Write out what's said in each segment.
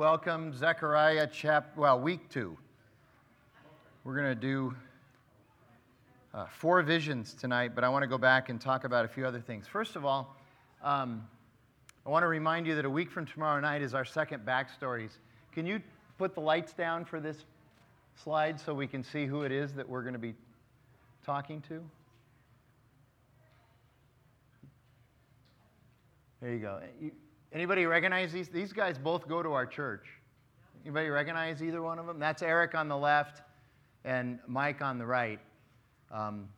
welcome. Zechariah chap well, week two. We're going to do uh, four visions tonight, but I want to go back and talk about a few other things. First of all, um, I want to remind you that a week from tomorrow night is our second backstories. Can you put the lights down for this slide so we can see who it is that we're going to be talking to? There you go. You, anybody recognize these? These guys both go to our church. Anybody recognize either one of them? That's Eric on the left and Mike on the right. Um,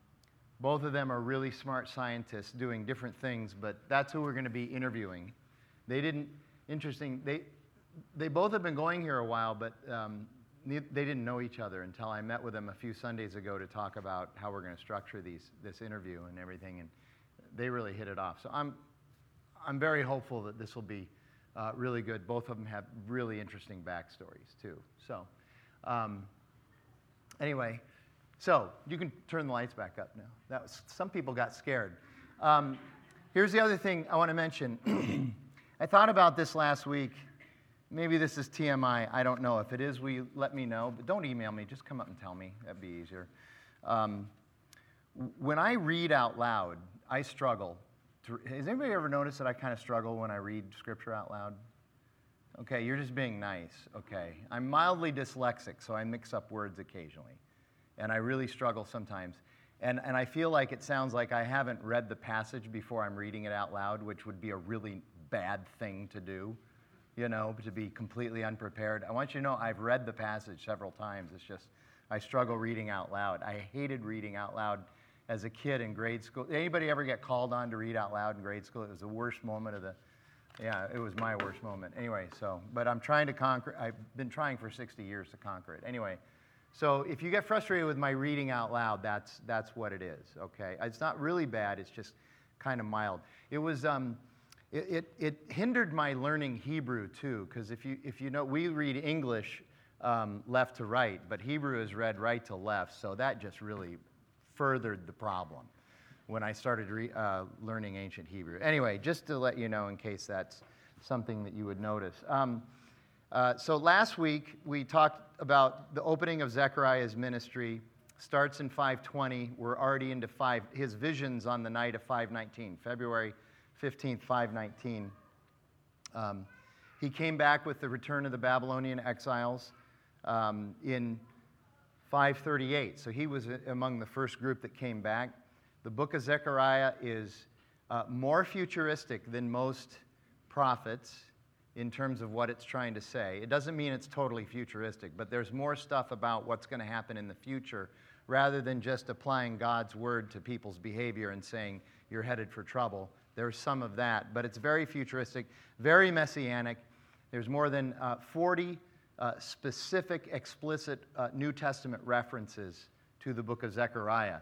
both of them are really smart scientists doing different things, but that's who we're going to be interviewing. They didn't, interesting, they, they both have been going here a while, but um, they didn't know each other until I met with them a few Sundays ago to talk about how we're going to structure these, this interview and everything, and they really hit it off. So I'm, I'm very hopeful that this will be uh, really good. Both of them have really interesting backstories, too. So, um, anyway, so you can turn the lights back up now. That was, some people got scared. Um, here's the other thing I want to mention. I thought about this last week. Maybe this is TMI. I don't know. If it is, we let me know. But don't email me. Just come up and tell me. That'd be easier. Um, when I read out loud, I struggle. Has anybody ever noticed that I kind of struggle when I read scripture out loud? Okay, you're just being nice. Okay. I'm mildly dyslexic, so I mix up words occasionally and I really struggle sometimes. And, and I feel like it sounds like I haven't read the passage before I'm reading it out loud, which would be a really bad thing to do, you know, to be completely unprepared. I want you to know I've read the passage several times. It's just, I struggle reading out loud. I hated reading out loud as a kid in grade school. Anybody ever get called on to read out loud in grade school? It was the worst moment of the, yeah, it was my worst moment. Anyway, so, but I'm trying to conquer, I've been trying for 60 years to conquer it. Anyway, so if you get frustrated with my reading out loud, that's, that's what it is, okay? It's not really bad, it's just kind of mild. It was, um, it, it, it, hindered my learning Hebrew too, because if you, if you know, we read English um, left to right, but Hebrew is read right to left, so that just really furthered the problem when I started re- uh, learning ancient Hebrew. Anyway, just to let you know in case that's something that you would notice. Um, uh, so last week we talked about the opening of Zechariah's ministry. Starts in 520. We're already into five. His visions on the night of 519, February 15th, 519. Um, he came back with the return of the Babylonian exiles um, in 538. So he was among the first group that came back. The book of Zechariah is uh, more futuristic than most prophets in terms of what it's trying to say. It doesn't mean it's totally futuristic, but there's more stuff about what's going to happen in the future rather than just applying God's word to people's behavior and saying, you're headed for trouble. There's some of that, but it's very futuristic, very messianic. There's more than uh, 40 uh, specific, explicit uh, New Testament references to the book of Zechariah,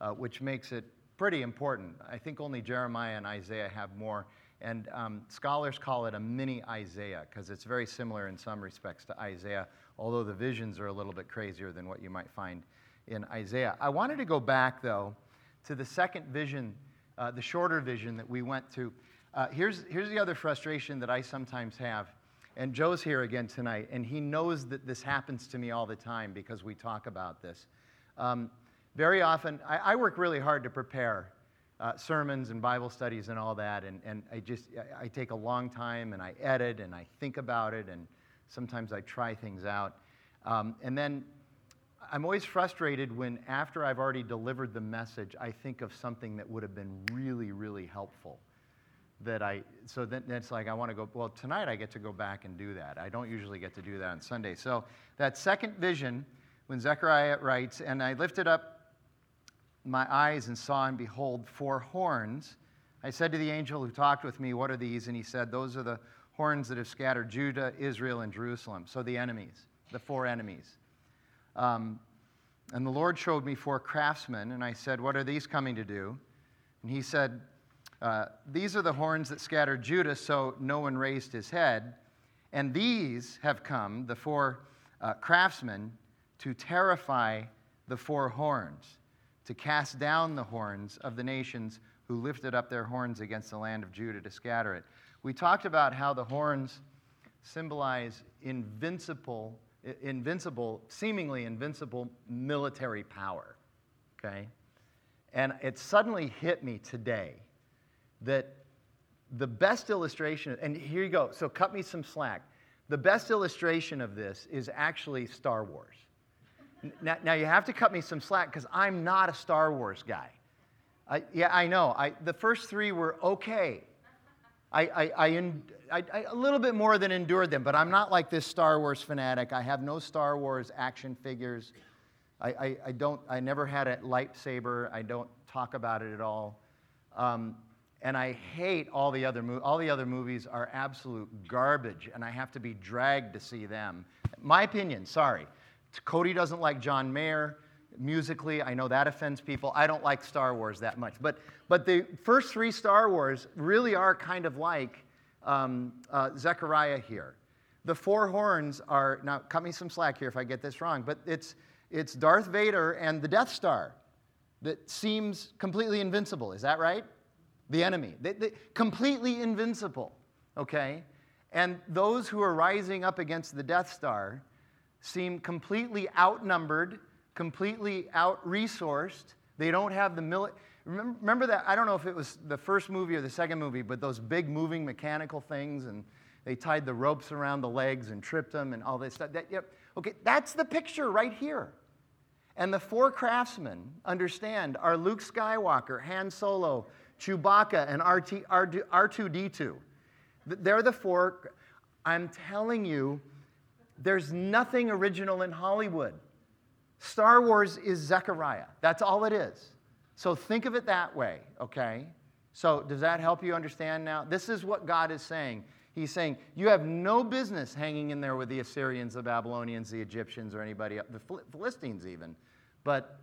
uh, which makes it pretty important. I think only Jeremiah and Isaiah have more and um, scholars call it a mini Isaiah because it's very similar in some respects to Isaiah, although the visions are a little bit crazier than what you might find in Isaiah. I wanted to go back, though, to the second vision, uh, the shorter vision that we went to. Uh, here's, here's the other frustration that I sometimes have. And Joe's here again tonight, and he knows that this happens to me all the time because we talk about this. Um, very often, I, I work really hard to prepare uh, sermons and Bible studies and all that. And, and I just, I, take a long time and I edit and I think about it and sometimes I try things out. Um, and then I'm always frustrated when, after I've already delivered the message, I think of something that would have been really, really helpful. That I, so then it's like I want to go, well, tonight I get to go back and do that. I don't usually get to do that on Sunday. So that second vision, when Zechariah writes, and I lifted up my eyes and saw and behold four horns. I said to the angel who talked with me, What are these? And he said, Those are the horns that have scattered Judah, Israel, and Jerusalem. So the enemies, the four enemies. Um, and the Lord showed me four craftsmen, and I said, What are these coming to do? And he said, uh, These are the horns that scattered Judah, so no one raised his head. And these have come, the four uh, craftsmen, to terrify the four horns to cast down the horns of the nations who lifted up their horns against the land of Judah to scatter it. We talked about how the horns symbolize invincible, invincible, seemingly invincible military power. Okay? And it suddenly hit me today that the best illustration, and here you go, so cut me some slack. The best illustration of this is actually Star Wars. Now, now you have to cut me some slack because I'm not a Star Wars guy. I, yeah, I know. I, the first three were okay. I, I, I, I, a little bit more than endured them, but I'm not like this Star Wars fanatic. I have no Star Wars action figures. I, I, don't, I never had a lightsaber. I don't talk about it at all. Um, and I hate all the other mo- all the other movies are absolute garbage, and I have to be dragged to see them. My opinion. Sorry, Cody doesn't like John Mayer musically. I know that offends people. I don't like Star Wars that much, but but the first three Star Wars really are kind of like um, uh, Zechariah here. The four horns are now. Cut me some slack here if I get this wrong, but it's it's Darth Vader and the Death Star that seems completely invincible. Is that right? The enemy. They, they, completely invincible, okay? And those who are rising up against the Death Star seem completely outnumbered, completely out resourced. They don't have the military. Remember, remember, that? I don't know if it was the first movie or the second movie, but those big moving mechanical things, and they tied the ropes around the legs and tripped them and all this stuff. That, yep. Okay, that's the picture right here. And the four craftsmen, understand, are Luke Skywalker, Han Solo, Chewbacca, and R2D2. They're the four. I'm telling you, there's nothing original in Hollywood. Star Wars is Zechariah. That's all it is. So think of it that way, okay? So does that help you understand now? This is what God is saying. He's saying, You have no business hanging in there with the Assyrians, the Babylonians, the Egyptians, or anybody else, the Philistines even, but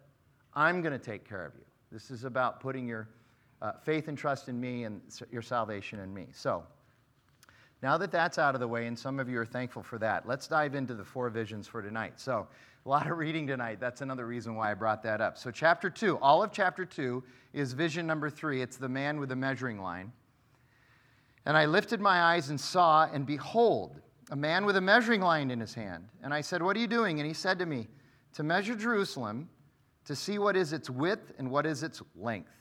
I'm going to take care of you. This is about putting your uh, faith and trust in me and your salvation in me. So, now that that's out of the way, and some of you are thankful for that, let's dive into the four visions for tonight. So, a lot of reading tonight. That's another reason why I brought that up. So, chapter two, all of chapter two is vision number three. It's the man with the measuring line. And I lifted my eyes and saw, and behold, a man with a measuring line in his hand. And I said, What are you doing? And he said to me, To measure Jerusalem, to see what is its width and what is its length.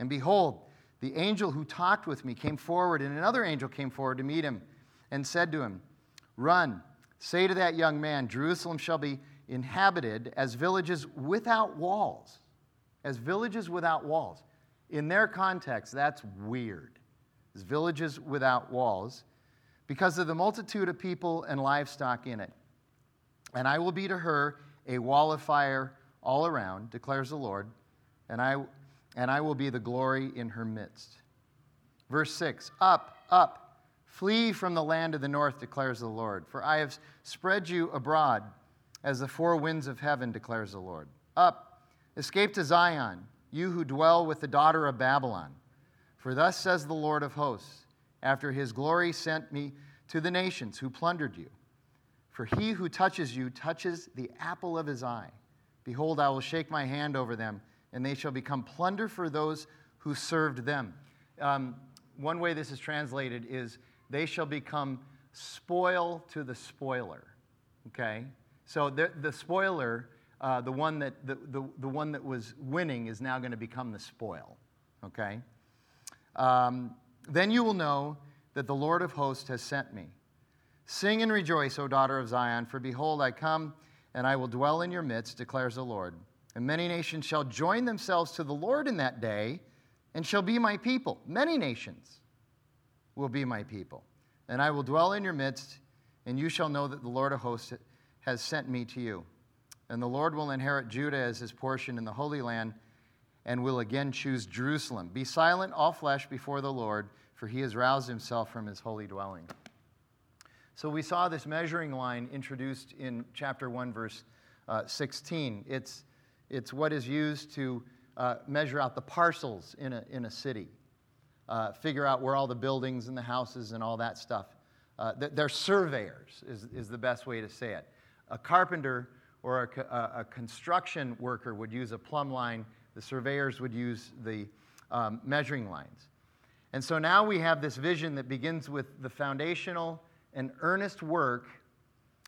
And behold, the angel who talked with me came forward, and another angel came forward to meet him and said to him, Run, say to that young man, Jerusalem shall be inhabited as villages without walls. As villages without walls. In their context, that's weird as villages without walls, because of the multitude of people and livestock in it. And I will be to her a wall of fire all around, declares the Lord, and I, and I will be the glory in her midst. Verse 6 Up, up, flee from the land of the north, declares the Lord, for I have spread you abroad as the four winds of heaven, declares the Lord. Up, escape to Zion, you who dwell with the daughter of Babylon. For thus says the Lord of hosts, after his glory sent me to the nations who plundered you. For he who touches you touches the apple of his eye. Behold, I will shake my hand over them, and they shall become plunder for those who served them. Um, one way this is translated is they shall become spoil to the spoiler. Okay? So the, the spoiler, uh, the, one that, the, the, the one that was winning, is now going to become the spoil. Okay? Um, then you will know that the Lord of hosts has sent me. Sing and rejoice, O daughter of Zion, for behold, I come and I will dwell in your midst, declares the Lord. And many nations shall join themselves to the Lord in that day and shall be my people. Many nations will be my people. And I will dwell in your midst, and you shall know that the Lord of hosts has sent me to you. And the Lord will inherit Judah as his portion in the Holy Land and will again choose Jerusalem. Be silent, all flesh, before the Lord, for he has roused himself from his holy dwelling. So we saw this measuring line introduced in chapter 1, verse uh, 16. It's, it's what is used to uh, measure out the parcels in a, in a city, uh, figure out where all the buildings and the houses and all that stuff. Uh, they're surveyors, is, is the best way to say it. A carpenter or a, a construction worker would use a plumb line the surveyors would use the um, measuring lines. And so now we have this vision that begins with the foundational and earnest work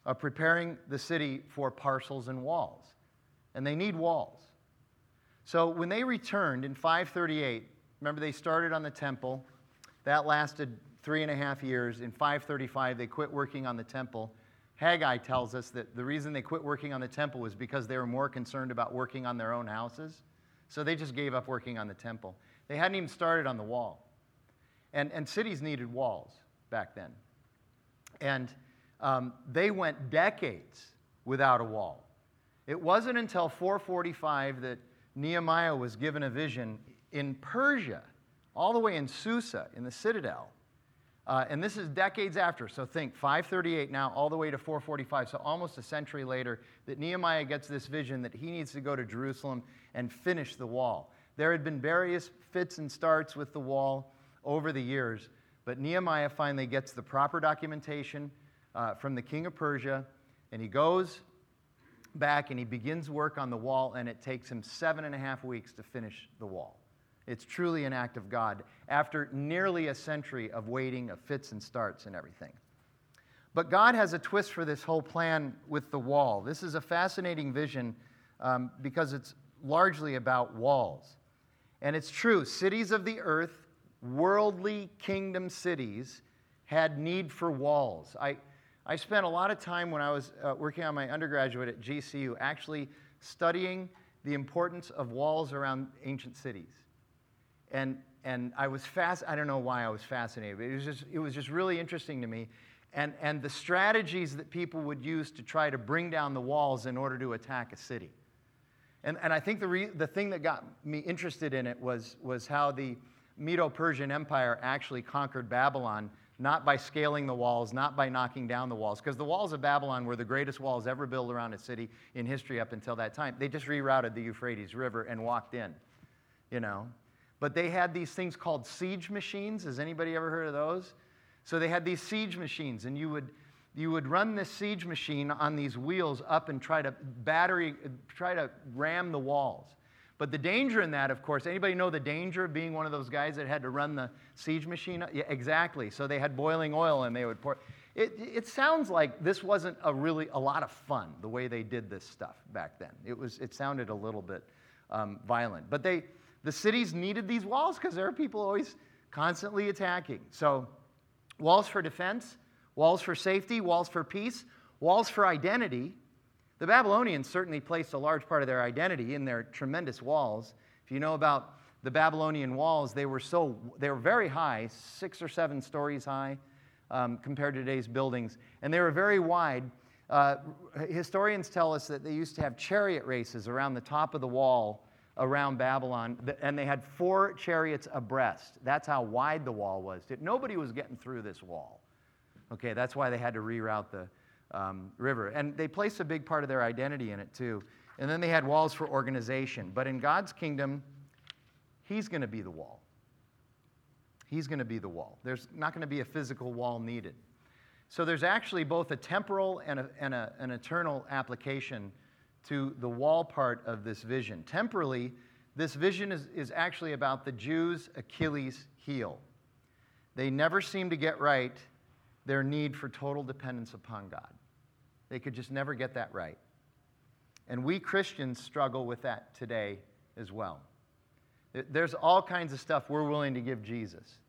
of preparing the city for parcels and walls. And they need walls. So when they returned in 538, remember they started on the temple, that lasted three and a half years. In 535, they quit working on the temple. Haggai tells us that the reason they quit working on the temple was because they were more concerned about working on their own houses. So they just gave up working on the temple. They hadn't even started on the wall. And, and cities needed walls back then. And um, they went decades without a wall. It wasn't until 445 that Nehemiah was given a vision in Persia, all the way in Susa, in the citadel. Uh, and this is decades after. So think 538 now, all the way to 445. So almost a century later, that Nehemiah gets this vision that he needs to go to Jerusalem and finish the wall. There had been various fits and starts with the wall over the years, but Nehemiah finally gets the proper documentation uh, from the king of Persia, and he goes back and he begins work on the wall, and it takes him seven and a half weeks to finish the wall. It's truly an act of God after nearly a century of waiting, of fits and starts and everything. But God has a twist for this whole plan with the wall. This is a fascinating vision um, because it's largely about walls. And it's true, cities of the earth, worldly kingdom cities, had need for walls. I, I spent a lot of time when I was uh, working on my undergraduate at GCU actually studying the importance of walls around ancient cities. And, and I was fast, I don't know why I was fascinated, but it was just, it was just really interesting to me. And, and the strategies that people would use to try to bring down the walls in order to attack a city. And, and I think the, re, the thing that got me interested in it was, was how the Medo Persian Empire actually conquered Babylon, not by scaling the walls, not by knocking down the walls, because the walls of Babylon were the greatest walls ever built around a city in history up until that time. They just rerouted the Euphrates River and walked in, you know. But they had these things called siege machines. Has anybody ever heard of those? So they had these siege machines, and you would, you would run this siege machine on these wheels up and try to battery, try to ram the walls. But the danger in that, of course, anybody know the danger of being one of those guys that had to run the siege machine? Yeah, exactly. So they had boiling oil and they would pour. It, it sounds like this wasn't a really a lot of fun the way they did this stuff back then. It was. It sounded a little bit um, violent, but they the cities needed these walls because there are people always constantly attacking. So, walls for defense, walls for safety, walls for peace, walls for identity. The Babylonians certainly placed a large part of their identity in their tremendous walls. If you know about the Babylonian walls, they were so they were very high, six or seven stories high, um, compared to today's buildings, and they were very wide. Uh, historians tell us that they used to have chariot races around the top of the wall around Babylon, and they had four chariots abreast. That's how wide the wall was. Nobody was getting through this wall. Okay, that's why they had to reroute the um, river. And they place a big part of their identity in it, too. And then they had walls for organization. But in God's kingdom, He's going to be the wall. He's going to be the wall. There's not going to be a physical wall needed. So there's actually both a temporal and, a, and a, an eternal application to the wall part of this vision. Temporally, this vision is, is actually about the Jews' Achilles heel. They never seem to get right their need for total dependence upon God. They could just never get that right. And we Christians struggle with that today as well. There's all kinds of stuff we're willing to give Jesus,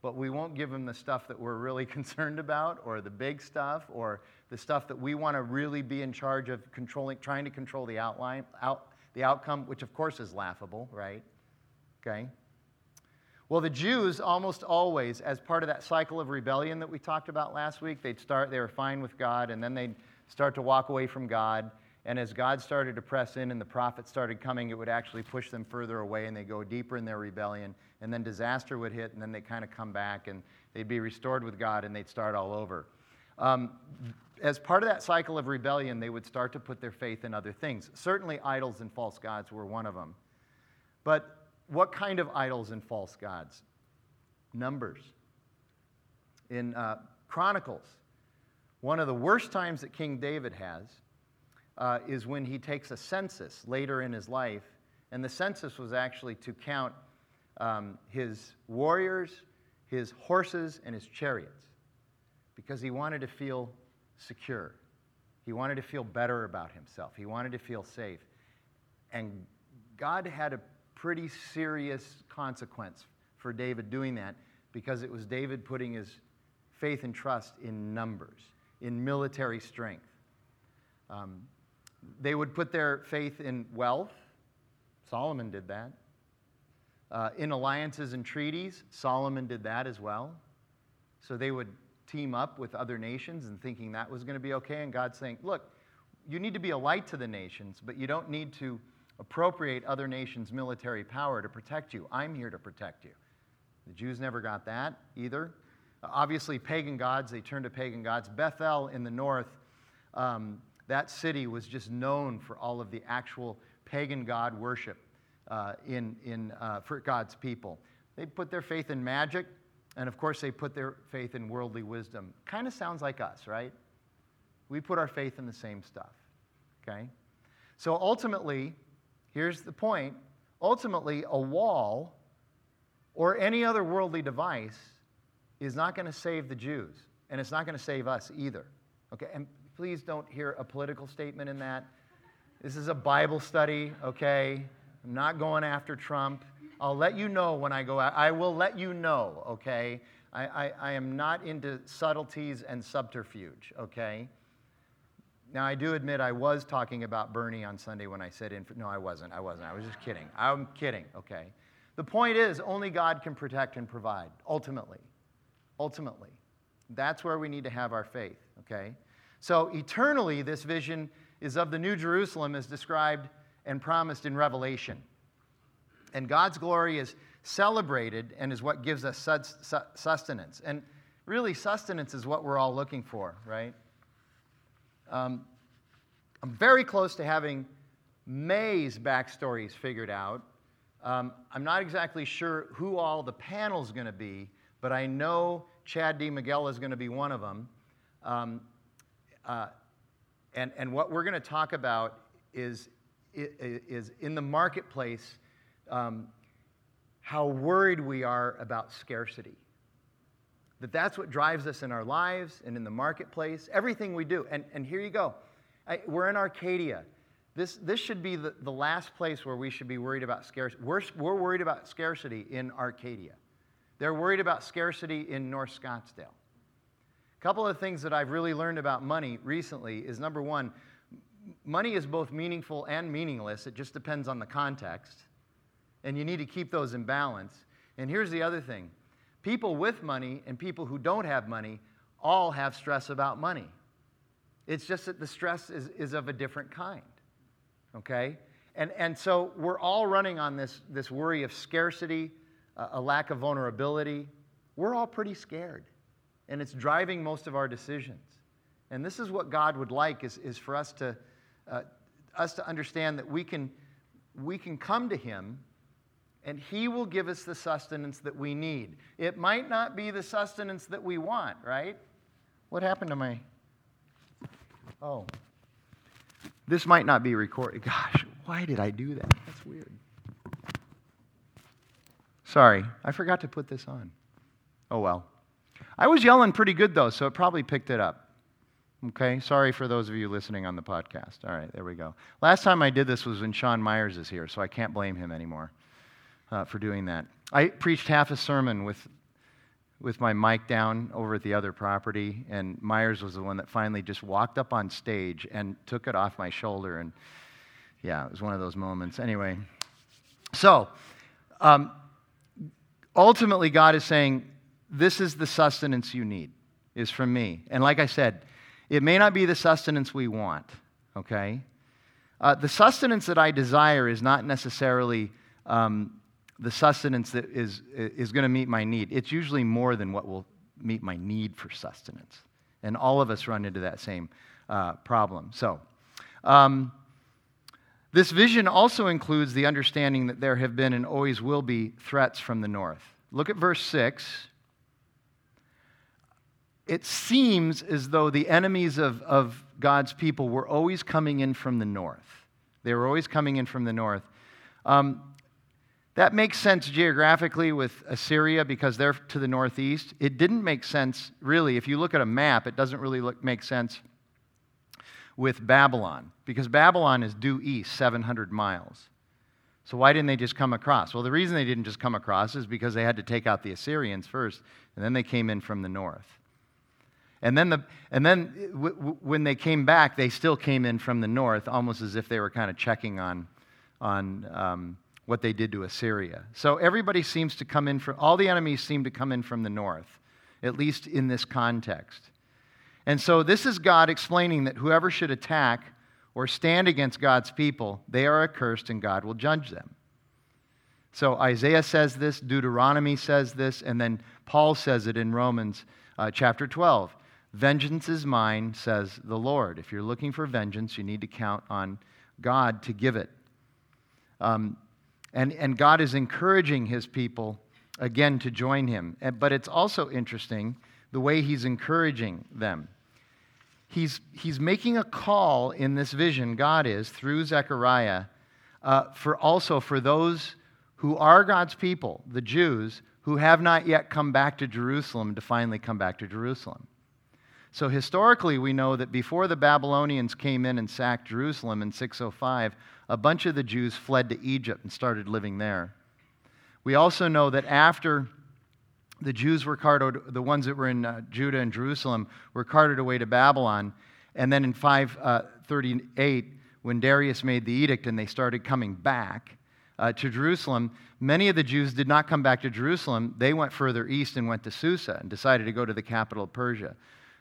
but we won't give him the stuff that we're really concerned about or the big stuff or the stuff that we want to really be in charge of controlling, trying to control the outline, out, the outcome, which of course is laughable, right? Okay. Well, the Jews almost always, as part of that cycle of rebellion that we talked about last week, they'd start, they were fine with God, and then they'd start to walk away from God. And as God started to press in and the prophets started coming, it would actually push them further away and they go deeper in their rebellion. And then disaster would hit, and then they kind of come back and they'd be restored with God and they'd start all over. Um, as part of that cycle of rebellion, they would start to put their faith in other things. Certainly, idols and false gods were one of them. But what kind of idols and false gods? Numbers. In uh, Chronicles, one of the worst times that King David has uh, is when he takes a census later in his life. And the census was actually to count um, his warriors, his horses, and his chariots because he wanted to feel secure. He wanted to feel better about himself. He wanted to feel safe. And God had a pretty serious consequence for David doing that because it was David putting his faith and trust in numbers, in military strength. Um, they would put their faith in wealth. Solomon did that. Uh, in alliances and treaties, Solomon did that as well. So they would team up with other nations and thinking that was going to be okay. And God's saying, look, you need to be a light to the nations, but you don't need to appropriate other nations' military power to protect you. I'm here to protect you. The Jews never got that either. Obviously, pagan gods, they turned to pagan gods. Bethel in the north, um, that city was just known for all of the actual pagan god worship uh, in, in, uh, for God's people. They put their faith in magic, and of course, they put their faith in worldly wisdom. Kind of sounds like us, right? We put our faith in the same stuff, okay? So ultimately, here's the point ultimately, a wall or any other worldly device is not going to save the Jews, and it's not going to save us either. Okay, and please don't hear a political statement in that. This is a Bible study, okay? I'm not going after Trump. I'll let you know when I go out. I will let you know, okay? I, I, I am not into subtleties and subterfuge, okay? Now, I do admit I was talking about Bernie on Sunday when I said, inf- no, I wasn't. I wasn't. I was just kidding. I'm kidding, okay? The point is, only God can protect and provide, ultimately. Ultimately. That's where we need to have our faith, okay? So, eternally, this vision is of the New Jerusalem as described and promised in Revelation. And God's glory is celebrated and is what gives us sustenance. And really, sustenance is what we're all looking for, right? Um, I'm very close to having May's backstories figured out. Um, I'm not exactly sure who all the panel's going to be, but I know Chad D. Miguel is going to be one of them. Um, uh, and, and what we're going to talk about is, is in the marketplace um, how worried we are about scarcity. That that's what drives us in our lives and in the marketplace, everything we do. And, and here you go. I, we're in Arcadia. This, this should be the, the last place where we should be worried about scarcity. We're, we're worried about scarcity in Arcadia. They're worried about scarcity in North Scottsdale. A couple of things that I've really learned about money recently is number one, money is both meaningful and meaningless. It just depends on the context. And you need to keep those in balance. And here's the other thing people with money and people who don't have money all have stress about money. It's just that the stress is, is of a different kind okay? And, and so we're all running on this, this worry of scarcity, a lack of vulnerability. We're all pretty scared, and it's driving most of our decisions. And this is what God would like is, is for us to, uh, us to understand that we can, we can come to Him and He will give us the sustenance that we need. It might not be the sustenance that we want, right? What happened to my. Oh, this might not be recorded. Gosh, why did I do that? That's weird. Sorry, I forgot to put this on. Oh well. I was yelling pretty good though, so it probably picked it up. Okay, sorry for those of you listening on the podcast. All right, there we go. Last time I did this was when Sean Myers is here, so I can't blame him anymore uh, for doing that. I preached half a sermon with with my mic down over at the other property, and Myers was the one that finally just walked up on stage and took it off my shoulder. And yeah, it was one of those moments. Anyway, so um, ultimately, God is saying, This is the sustenance you need, is from me. And like I said, it may not be the sustenance we want, okay? Uh, the sustenance that I desire is not necessarily um, the sustenance that is, is going to meet my need. It's usually more than what will meet my need for sustenance. And all of us run into that same uh, problem. So, um, this vision also includes the understanding that there have been and always will be threats from the north. Look at verse 6. It seems as though the enemies of, of God's people were always coming in from the north. They were always coming in from the north. Um, That makes sense geographically with Assyria because they're to the northeast. It didn't make sense, really. If you look at a map, it doesn't really look, make sense with Babylon because Babylon is due east 700 miles. So why didn't they just come across? Well, the reason they didn't just come across is because they had to take out the Assyrians first, and then they came in from the north. And then, the, and then w- w- when they came back, they still came in from the north, almost as if they were kind of checking on, on um, what they did to Assyria. So everybody seems to come in from, all the enemies seem to come in from the north, at least in this context. And so this is God explaining that whoever should attack or stand against God's people, they are accursed and God will judge them. So Isaiah says this, Deuteronomy says this, and then Paul says it in Romans uh, chapter 12. Vengeance is mine, says the Lord. If you're looking for vengeance, you need to count on God to give it. Um, and, and God is encouraging his people again to join him. But it's also interesting the way he's encouraging them. He's, he's making a call in this vision, God is, through Zechariah, uh, for also for those who are God's people, the Jews, who have not yet come back to Jerusalem to finally come back to Jerusalem. So historically, we know that before the Babylonians came in and sacked Jerusalem in 605, a bunch of the Jews fled to Egypt and started living there. We also know that after the Jews were carted, the ones that were in uh, Judah and Jerusalem, were carted away to Babylon. And then in 538, uh, when Darius made the edict and they started coming back uh, to Jerusalem, many of the Jews did not come back to Jerusalem. They went further east and went to Susa and decided to go to the capital of Persia.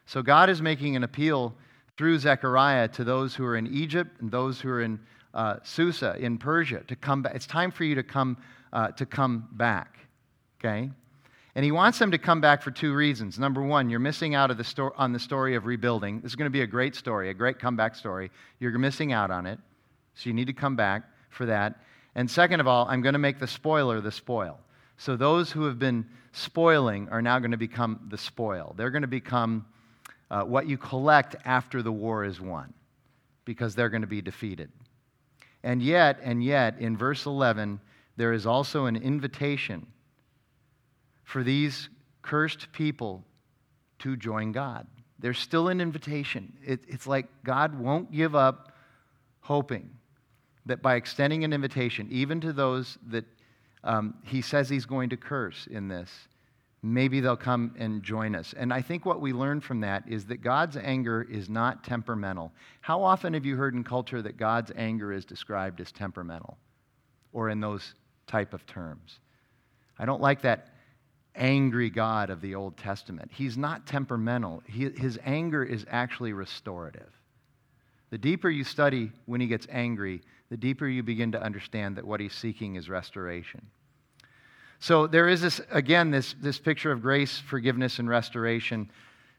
So God is making an appeal through Zechariah to those who are in Egypt and those who are in uh, Susa, in Persia, to come back. It's time for you to come, uh, to come back. Okay? And he wants them to come back for two reasons. Number one, you're missing out the sto- on the story of rebuilding. This is going to be a great story, a great comeback story. You're missing out on it. So you need to come back for that. And second of all, I'm going to make the spoiler the spoil. So those who have been spoiling are now going to become the spoil. They're going to become uh, what you collect after the war is won because they're going to be defeated. And yet, and yet, in verse 11, there is also an invitation for these cursed people to join God. There's still an invitation. It, it's like God won't give up hoping that by extending an invitation, even to those that um, he says he's going to curse in this, maybe they'll come and join us. And I think what we learn from that is that God's anger is not temperamental. How often have you heard in culture that God's anger is described as temperamental or in those type of terms? I don't like that angry God of the Old Testament. He's not temperamental. He, his anger is actually restorative. The deeper you study when he gets angry, the deeper you begin to understand that what he's seeking is restoration. So there is this, again, this, this picture of grace, forgiveness, and restoration.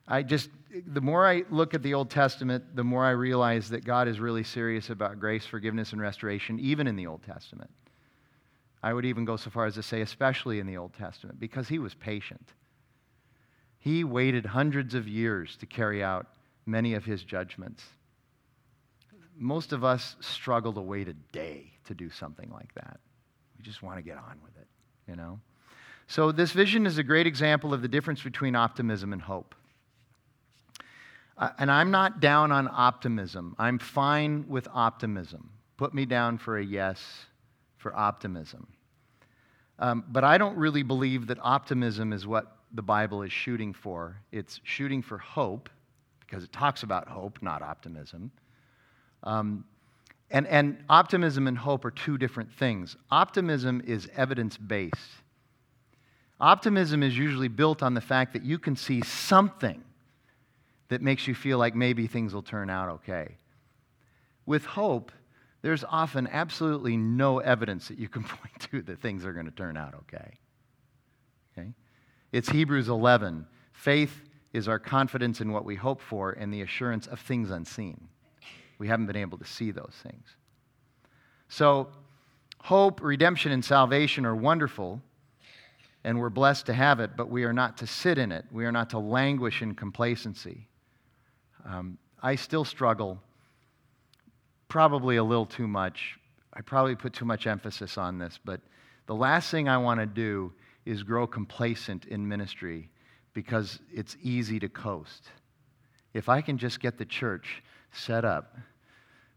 I just, the more I look at the Old Testament, the more I realize that God is really serious about grace, forgiveness, and restoration, even in the Old Testament. I would even go so far as to say, especially in the Old Testament, because he was patient. He waited hundreds of years to carry out many of his judgments. Most of us struggle to wait a day to do something like that. We just want to get on with it you know? So, this vision is a great example of the difference between optimism and hope. Uh, and I'm not down on optimism. I'm fine with optimism. Put me down for a yes for optimism. Um, but I don't really believe that optimism is what the Bible is shooting for. It's shooting for hope, because it talks about hope, not optimism. Um, and, and optimism and hope are two different things. Optimism is evidence based. Optimism is usually built on the fact that you can see something that makes you feel like maybe things will turn out okay. With hope, there's often absolutely no evidence that you can point to that things are going to turn out okay. Okay? It's Hebrews 11. Faith is our confidence in what we hope for and the assurance of things unseen. We haven't been able to see those things. So, hope, redemption, and salvation are wonderful, and we're blessed to have it, but we are not to sit in it. We are not to languish in complacency. Um, I still struggle, probably a little too much. I probably put too much emphasis on this, but The last thing I want to do is grow complacent in ministry because it's easy to coast. If I can just get the church set up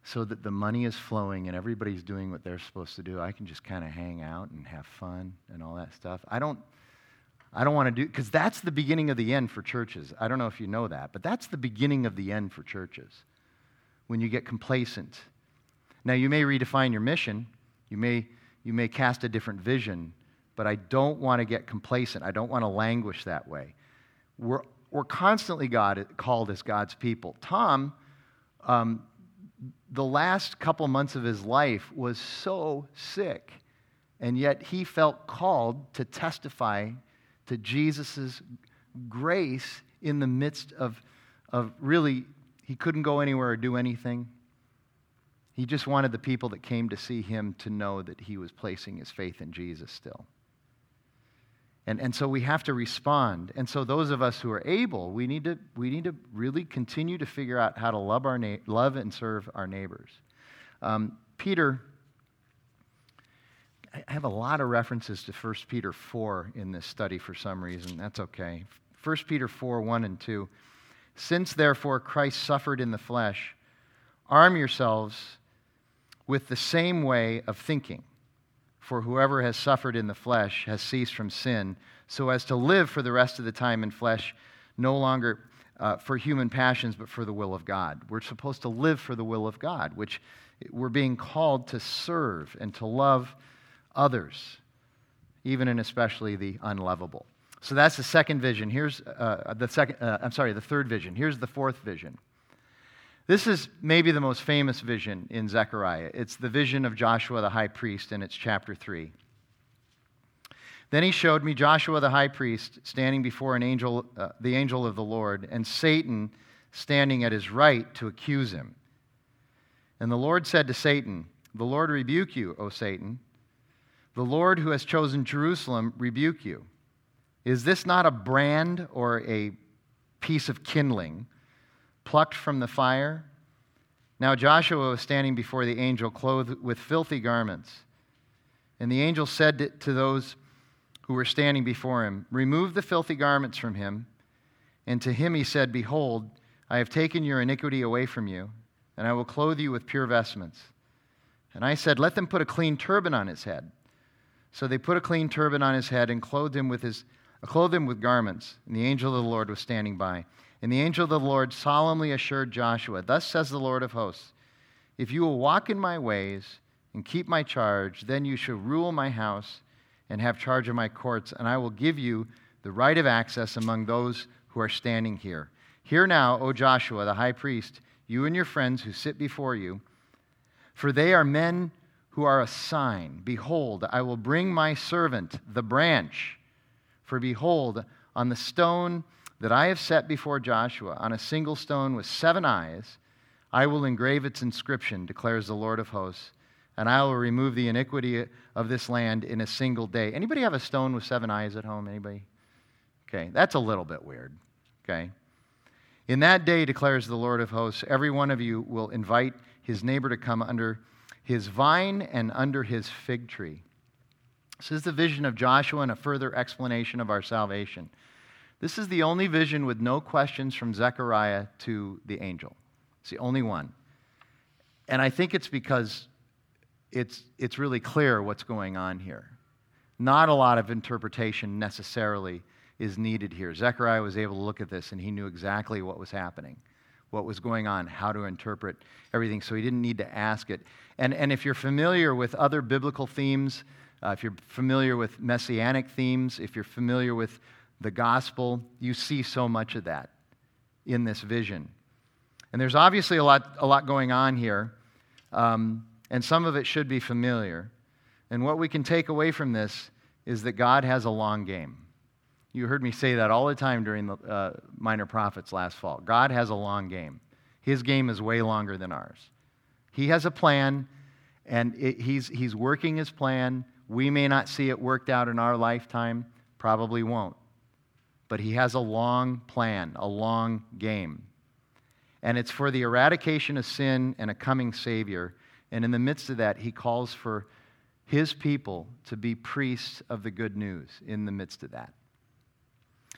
so that the money is flowing and everybody's doing what they're supposed to do, I can just kind of hang out and have fun and all that stuff. I don't I don't want to do because that's the beginning of the end for churches. I don't know if you know that, but that's the beginning of the end for churches. When you get complacent. Now you may redefine your mission. You may you may cast a different vision, but I don't want to get complacent. I don't want to languish that way. We're, we're constantly God, called as God's people. Tom, um, the last couple months of his life, was so sick, and yet he felt called to testify to Jesus' grace in the midst of, of really, he couldn't go anywhere or do anything. He just wanted the people that came to see him to know that he was placing his faith in Jesus still. And, and so we have to respond. And so those of us who are able, we need to, we need to really continue to figure out how to love, our na- love and serve our neighbors. Um, Peter, I have a lot of references to 1 Peter 4 in this study for some reason. That's okay. 1 Peter 4 1 and 2. Since therefore Christ suffered in the flesh, arm yourselves with the same way of thinking. For whoever has suffered in the flesh has ceased from sin, so as to live for the rest of the time in flesh, no longer uh, for human passions, but for the will of God. We're supposed to live for the will of God, which we're being called to serve and to love others, even and especially the unlovable. So that's the second vision. Here's uh, the second, uh, I'm sorry, the third vision. Here's the fourth vision. This is maybe the most famous vision in Zechariah. It's the vision of Joshua the high priest, and it's chapter 3. Then he showed me Joshua the high priest standing before an angel, uh, the angel of the Lord, and Satan standing at his right to accuse him. And the Lord said to Satan, The Lord rebuke you, O Satan. The Lord who has chosen Jerusalem rebuke you. Is this not a brand or a piece of kindling? plucked from the fire? Now Joshua was standing before the angel, clothed with filthy garments. And the angel said to those who were standing before him, Remove the filthy garments from him. And to him he said, Behold, I have taken your iniquity away from you, and I will clothe you with pure vestments. And I said, Let them put a clean turban on his head. So they put a clean turban on his head and clothed him with, his, clothed him with garments. And the angel of the Lord was standing by. And the angel of the Lord solemnly assured Joshua, Thus says the Lord of hosts, If you will walk in my ways and keep my charge, then you shall rule my house and have charge of my courts, and I will give you the right of access among those who are standing here. Hear now, O Joshua, the high priest, you and your friends who sit before you, for they are men who are a sign. Behold, I will bring my servant, the branch. For behold, on the stone, that I have set before Joshua on a single stone with seven eyes, I will engrave its inscription, declares the Lord of hosts, and I will remove the iniquity of this land in a single day. Anybody have a stone with seven eyes at home? Anybody? Okay, that's a little bit weird. Okay. In that day, declares the Lord of hosts, every one of you will invite his neighbor to come under his vine and under his fig tree. This is the vision of Joshua and a further explanation of our salvation. This is the only vision with no questions from Zechariah to the angel. It's the only one. And I think it's because it's, it's really clear what's going on here. Not a lot of interpretation necessarily is needed here. Zechariah was able to look at this and he knew exactly what was happening, what was going on, how to interpret everything, so he didn't need to ask it. And, and if you're familiar with other biblical themes, uh, if you're familiar with messianic themes, if you're familiar with the gospel, you see so much of that in this vision. And there's obviously a lot, a lot going on here, um, and some of it should be familiar. And what we can take away from this is that God has a long game. You heard me say that all the time during the uh, Minor Prophets last fall. God has a long game. His game is way longer than ours. He has a plan, and it, he's, he's working his plan. We may not see it worked out in our lifetime, probably won't but he has a long plan, a long game. And it's for the eradication of sin and a coming Savior. And in the midst of that, he calls for his people to be priests of the good news in the midst of that.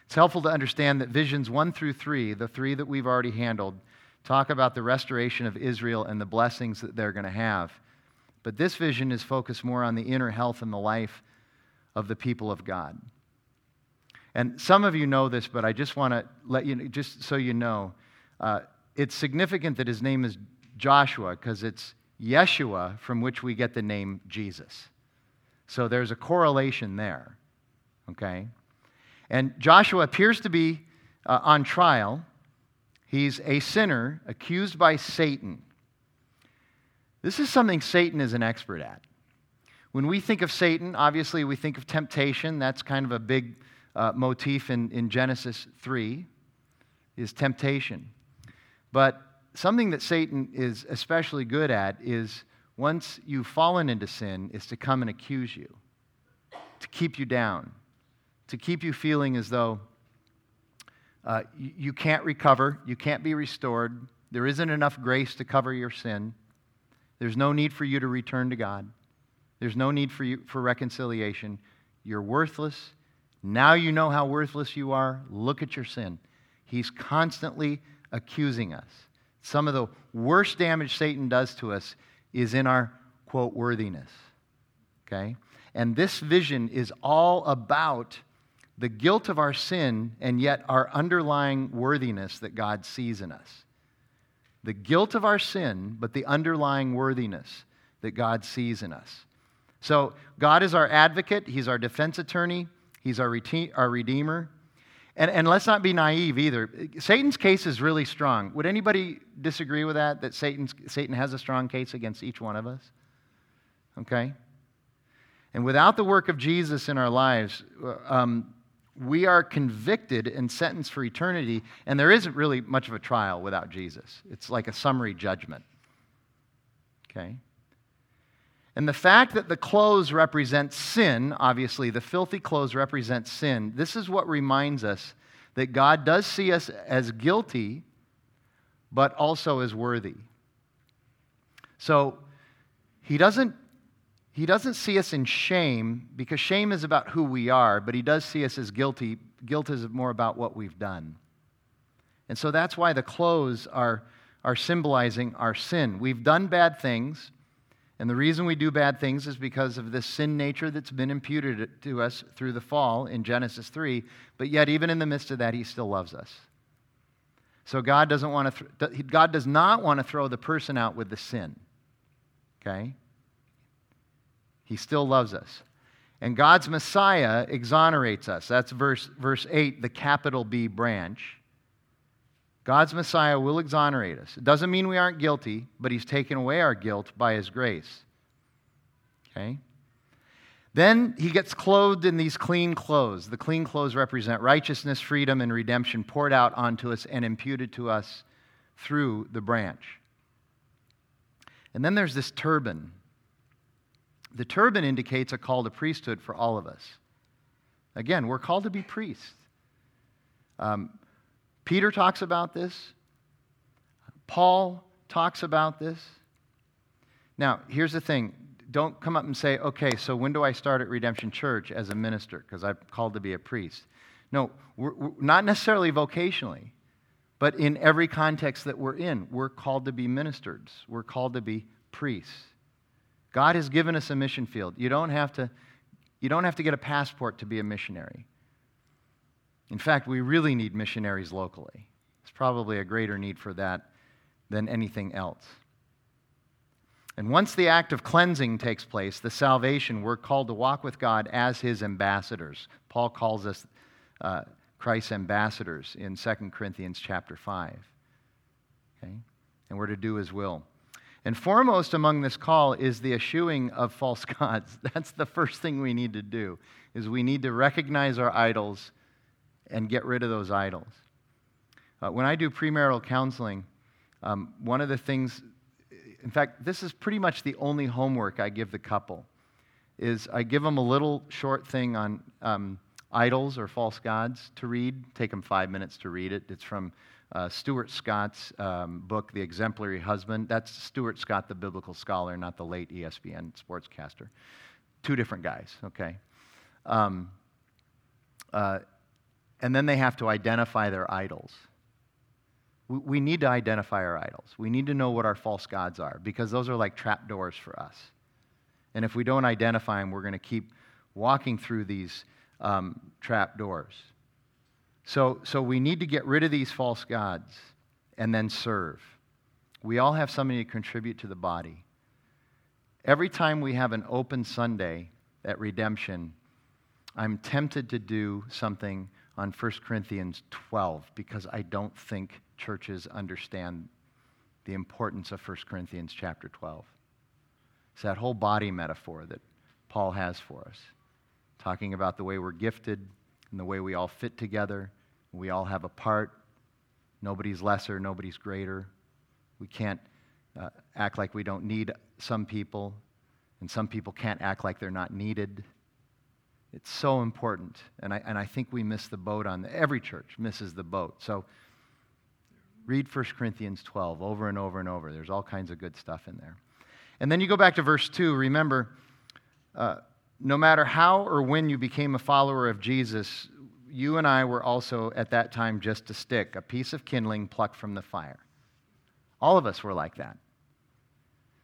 It's helpful to understand that visions 1 through 3, the three that we've already handled, talk about the restoration of Israel and the blessings that they're going to have. But this vision is focused more on the inner health and the life of the people of God. And some of you know this, but I just want to let you, know, just so you know, uh, it's significant that his name is Joshua because it's Yeshua from which we get the name Jesus. So there's a correlation there, okay? And Joshua appears to be uh, on trial. He's a sinner accused by Satan. This is something Satan is an expert at. When we think of Satan, obviously we think of temptation. That's kind of a big uh, motif in, in Genesis 3, is temptation. But something that Satan is especially good at is once you've fallen into sin, is to come and accuse you, to keep you down, to keep you feeling as though uh, you, you can't recover, you can't be restored, there isn't enough grace to cover your sin, there's no need for you to return to God, there's no need for, you, for reconciliation, you're worthless. Now you know how worthless you are. Look at your sin. He's constantly accusing us. Some of the worst damage Satan does to us is in our, quote, worthiness. Okay? And this vision is all about the guilt of our sin and yet our underlying worthiness that God sees in us. The guilt of our sin, but the underlying worthiness that God sees in us. So, God is our advocate, He's our defense attorney, He's our, our redeemer. And, and let's not be naive either. Satan's case is really strong. Would anybody disagree with that, that Satan's, Satan has a strong case against each one of us? Okay? And without the work of Jesus in our lives, um, we are convicted and sentenced for eternity, and there isn't really much of a trial without Jesus. It's like a summary judgment. Okay? And the fact that the clothes represent sin, obviously, the filthy clothes represent sin, this is what reminds us that God does see us as guilty, but also as worthy. So he doesn't, he doesn't see us in shame because shame is about who we are, but he does see us as guilty. Guilt is more about what we've done. And so that's why the clothes are, are symbolizing our sin. We've done bad things. And the reason we do bad things is because of this sin nature that's been imputed to us through the fall in Genesis 3. But yet, even in the midst of that, He still loves us. So God doesn't want to. Th- God does not want to throw the person out with the sin. Okay. He still loves us. And God's Messiah exonerates us. That's verse, verse 8, the capital B branch. God's Messiah will exonerate us. It doesn't mean we aren't guilty, but He's taken away our guilt by His grace. Okay? Then he gets clothed in these clean clothes. The clean clothes represent righteousness, freedom, and redemption poured out onto us and imputed to us through the branch. And then there's this turban. The turban indicates a call to priesthood for all of us. Again, we're called to be priests. Um, Peter talks about this. Paul talks about this. Now, here's the thing don't come up and say, okay, so when do I start at Redemption Church as a minister? Because I'm called to be a priest. No, we're, we're, not necessarily vocationally, but in every context that we're in, we're called to be ministers. We're called to be priests. God has given us a mission field. You don't have to, you don't have to get a passport to be a missionary. In fact, we really need missionaries locally. There's probably a greater need for that than anything else. And once the act of cleansing takes place, the salvation, we're called to walk with God as his ambassadors. Paul calls us uh, Christ's ambassadors in 2 Corinthians chapter 5. Okay? And we're to do his will. And foremost among this call is the eschewing of false gods. That's the first thing we need to do, is we need to recognize our idols and get rid of those idols. Uh, when I do premarital counseling, um, one of the things, in fact, this is pretty much the only homework I give the couple, is I give them a little short thing on um, idols or false gods to read. Take them five minutes to read it. It's from uh, Stuart Scott's um, book, The Exemplary Husband. That's Stuart Scott, the biblical scholar, not the late ESPN sportscaster. two different guys, okay? Um, uh, and then they have to identify their idols. We, we need to identify our idols. We need to know what our false gods are because those are like trap doors for us. And if we don't identify them, we're going to keep walking through these um, trap doors. So, so we need to get rid of these false gods and then serve. We all have something to contribute to the body. Every time we have an open Sunday at redemption, I'm tempted to do something on 1 Corinthians 12 because I don't think churches understand the importance of 1 Corinthians chapter 12. It's that whole body metaphor that Paul has for us, talking about the way we're gifted and the way we all fit together. We all have a part. Nobody's lesser, nobody's greater. We can't uh, act like we don't need some people, and some people can't act like they're not needed. It's so important, and I, and I think we miss the boat on the, every church misses the boat. So read 1 Corinthians 12 over and over and over. There's all kinds of good stuff in there. And then you go back to verse 2. Remember, uh, no matter how or when you became a follower of Jesus, you and I were also at that time just a stick, a piece of kindling plucked from the fire. All of us were like that.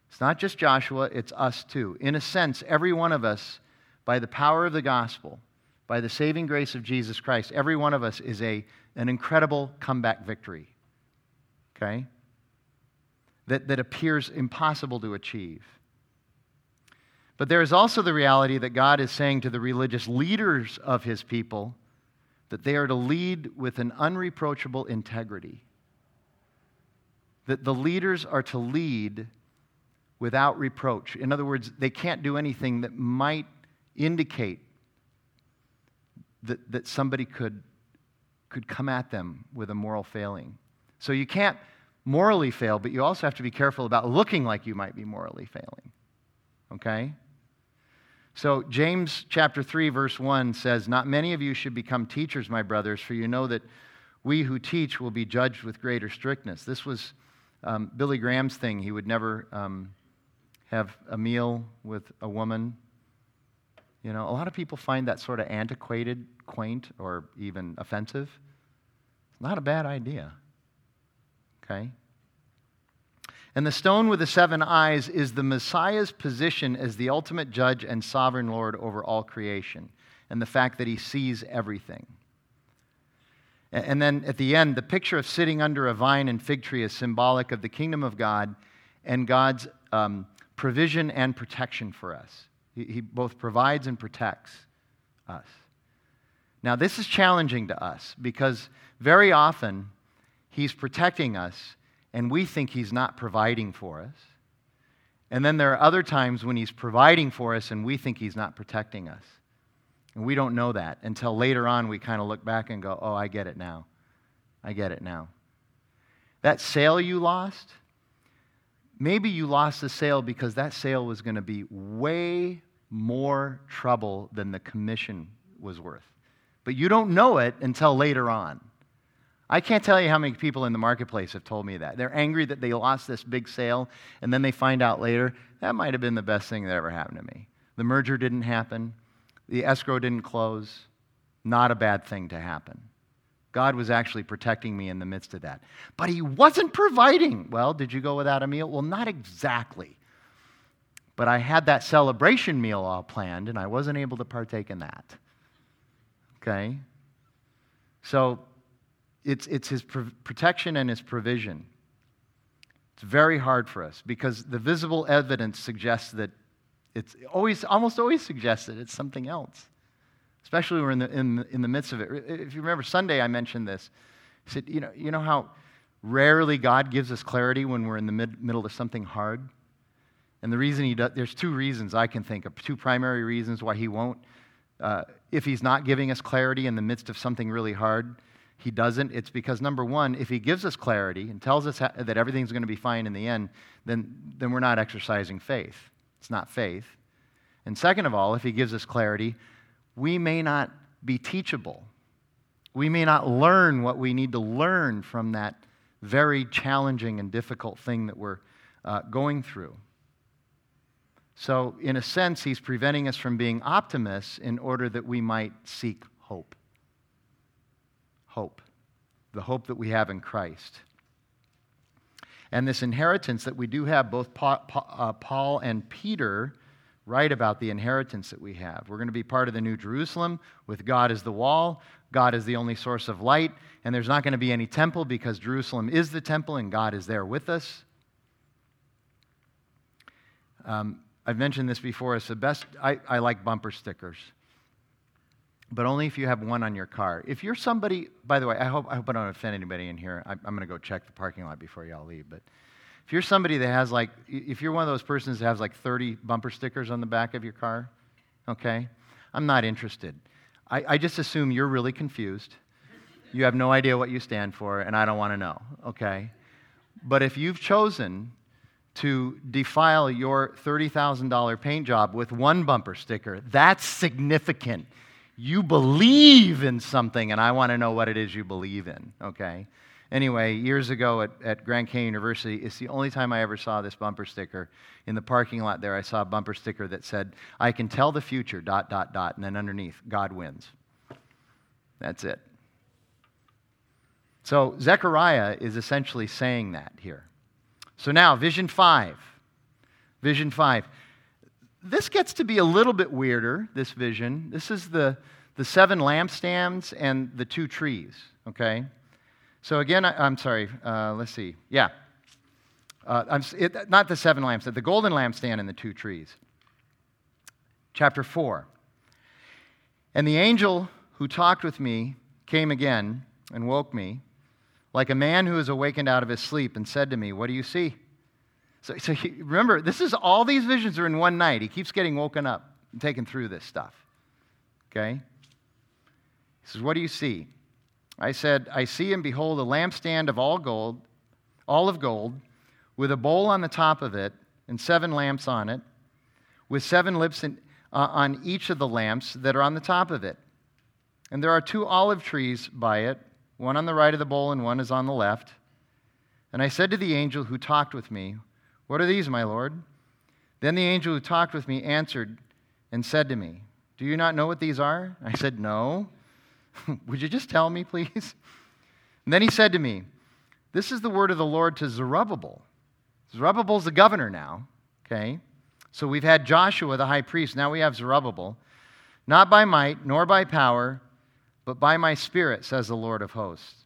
It's not just Joshua, it's us too. In a sense, every one of us, by the power of the gospel, by the saving grace of Jesus Christ, every one of us is a, an incredible comeback victory. Okay? That, that appears impossible to achieve. But there is also the reality that God is saying to the religious leaders of his people that they are to lead with an unreproachable integrity that the leaders are to lead without reproach. In other words, they can't do anything that might indicate that, that somebody could, could come at them with a moral failing. So you can't morally fail, but you also have to be careful about looking like you might be morally failing. Okay? So, James chapter 3, verse 1 says, Not many of you should become teachers, my brothers, for you know that we who teach will be judged with greater strictness. This was um, Billy Graham's thing, he would never um, have a meal with a woman. You know, a lot of people find that sort of antiquated, quaint, or even offensive. It's not a bad idea. Okay? And the stone with the seven eyes is the Messiah's position as the ultimate judge and sovereign Lord over all creation, and the fact that he sees everything. And then at the end, the picture of sitting under a vine and fig tree is symbolic of the kingdom of God and God's um, provision and protection for us. He, he both provides and protects us. Now, this is challenging to us because very often He's protecting us and we think He's not providing for us. And then there are other times when He's providing for us and we think He's not protecting us. And we don't know that until later on we kind of look back and go, oh, I get it now. I get it now. That sale you lost, maybe you lost the sale because that sale was going to be way more trouble than the commission was worth. But you don't know it until later on. I can't tell you how many people in the marketplace have told me that. They're angry that they lost this big sale, and then they find out later that might have been the best thing that ever happened to me. The merger didn't happen. The escrow didn't close. Not a bad thing to happen. God was actually protecting me in the midst of that. But He wasn't providing. Well, did you go without a meal? Well, not exactly. But I had that celebration meal all planned, and I wasn't able to partake in that. Okay? So it's, it's His protection and His provision. It's very hard for us because the visible evidence suggests that it's always, almost always suggested it's something else, especially when we're in the, in, in the midst of it. If you remember Sunday, I mentioned this. I said, you know, you know how rarely God gives us clarity when we're in the mid, middle of something hard? And the reason he does, there's two reasons I can think of, two primary reasons why he won't. Uh, if he's not giving us clarity in the midst of something really hard, he doesn't. It's because, number one, if he gives us clarity and tells us that everything's going to be fine in the end, then, then we're not exercising faith. It's not faith. And second of all, if he gives us clarity, we may not be teachable. We may not learn what we need to learn from that very challenging and difficult thing that we're uh, going through. So, in a sense, he's preventing us from being optimists in order that we might seek hope. Hope. The hope that we have in Christ. And this inheritance that we do have, both uh, Paul and Peter write about the inheritance that we have. We're going to be part of the New Jerusalem with God as the wall, God is the only source of light, and there's not going to be any temple because Jerusalem is the temple and God is there with us. Um, I've mentioned this before. It's the best. I, I like bumper stickers, but only if you have one on your car. If you're somebody, by the way, I hope, I hope I don't offend anybody in here. I, I'm going to go check the parking lot before y'all leave. But if you're somebody that has like, if you're one of those persons that has like 30 bumper stickers on the back of your car, okay, I'm not interested. I, I just assume you're really confused. You have no idea what you stand for, and I don't want to know, okay? But if you've chosen to defile your $30,000 paint job with one bumper sticker. That's significant. You believe in something, and I want to know what it is you believe in, okay? Anyway, years ago at, at Grand Canyon University, it's the only time I ever saw this bumper sticker. In the parking lot there, I saw a bumper sticker that said, I can tell the future, dot, dot, dot, and then underneath, God wins. That's it. So Zechariah is essentially saying that here. So now, vision five. Vision five. This gets to be a little bit weirder, this vision. This is the, the seven lampstands and the two trees, okay? So again, I, am sorry, uh, let's see. Yeah. Uh, it, not the seven lampstands, the golden lampstand and the two trees. Chapter 4. And the angel who talked with me came again and woke me like a man who is awakened out of his sleep, and said to me, What do you see? So, so he, remember, this is all these visions are in one night. He keeps getting woken up and taken through this stuff. Okay? He says, What do you see? I said, I see and behold a lampstand of all gold, all of gold, with a bowl on the top of it and seven lamps on it, with seven lips in, uh, on each of the lamps that are on the top of it. And there are two olive trees by it one on the right of the bowl and one is on the left. And I said to the angel who talked with me, What are these, my Lord? Then the angel who talked with me answered and said to me, Do you not know what these are? I said, No. Would you just tell me, please? And then he said to me, This is the word of the Lord to Zerubbabel. Zerubbabel's the governor now, okay? So we've had Joshua, the high priest. Now we have Zerubbabel. Not by might, nor by power, but by my Spirit, says the Lord of hosts.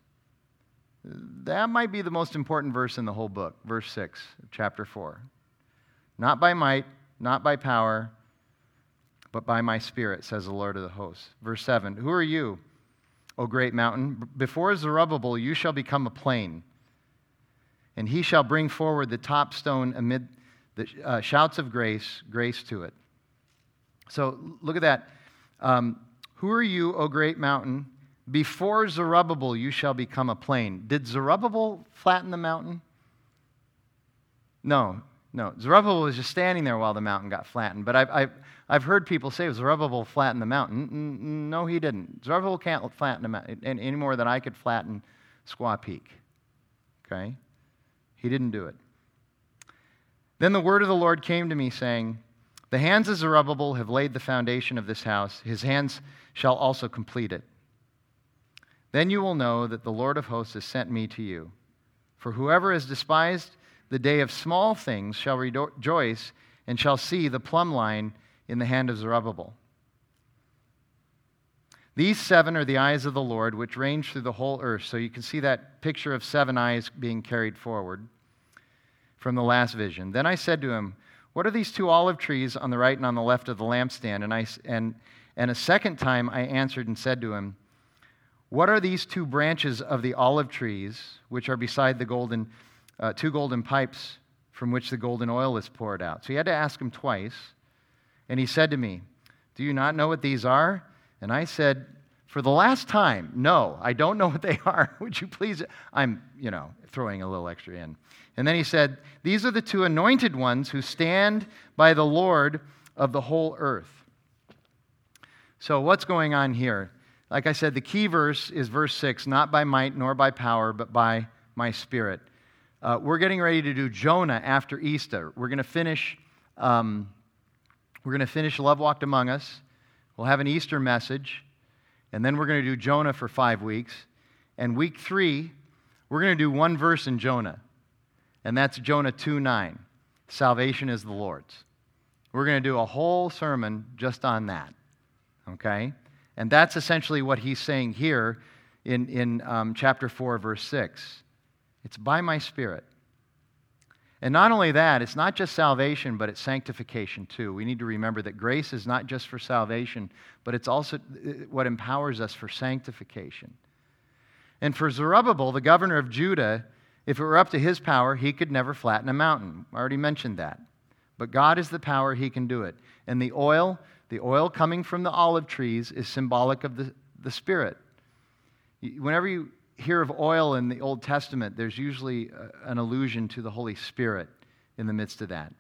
That might be the most important verse in the whole book, verse 6, chapter 4. Not by might, not by power, but by my Spirit, says the Lord of the hosts. Verse 7 Who are you, O great mountain? Before Zerubbabel, you shall become a plain, and he shall bring forward the top stone amid the uh, shouts of grace, grace to it. So look at that. Um, who are you, O great mountain? Before Zerubbabel, you shall become a plain. Did Zerubbabel flatten the mountain? No, no. Zerubbabel was just standing there while the mountain got flattened. But I've, I've, I've heard people say Zerubbabel flattened the mountain. No, he didn't. Zerubbabel can't flatten mountain any more than I could flatten Squaw Peak. Okay? He didn't do it. Then the word of the Lord came to me, saying, The hands of Zerubbabel have laid the foundation of this house. His hands shall also complete it. Then you will know that the Lord of hosts has sent me to you. For whoever has despised the day of small things shall rejoice and shall see the plumb line in the hand of Zerubbabel. These seven are the eyes of the Lord, which range through the whole earth. So you can see that picture of seven eyes being carried forward from the last vision. Then I said to him, What are these two olive trees on the right and on the left of the lampstand? And, I, and, and a second time I answered and said to him, What are these two branches of the olive trees which are beside the golden, uh, two golden pipes from which the golden oil is poured out? So he had to ask him twice. And he said to me, Do you not know what these are? And I said, For the last time, no, I don't know what they are. Would you please? I'm, you know, throwing a little extra in. And then he said, These are the two anointed ones who stand by the Lord of the whole earth. So, what's going on here? Like I said, the key verse is verse 6 not by might nor by power, but by my spirit. Uh, we're getting ready to do Jonah after Easter. We're going to finish um, We're going to finish Love Walked Among Us. We'll have an Easter message. And then we're going to do Jonah for five weeks. And week three, we're going to do one verse in Jonah. And that's Jonah 2 9. Salvation is the Lord's. We're going to do a whole sermon just on that. Okay? And that's essentially what he's saying here in, in um, chapter 4, verse 6. It's by my Spirit. And not only that, it's not just salvation, but it's sanctification too. We need to remember that grace is not just for salvation, but it's also uh, what empowers us for sanctification. And for Zerubbabel, the governor of Judah, if it were up to his power, he could never flatten a mountain. I already mentioned that. But God is the power, he can do it. And the oil, the oil coming from the olive trees, is symbolic of the, the Spirit. Whenever you hear of oil in the Old Testament, there's usually uh, an allusion to the Holy Spirit in the midst of that.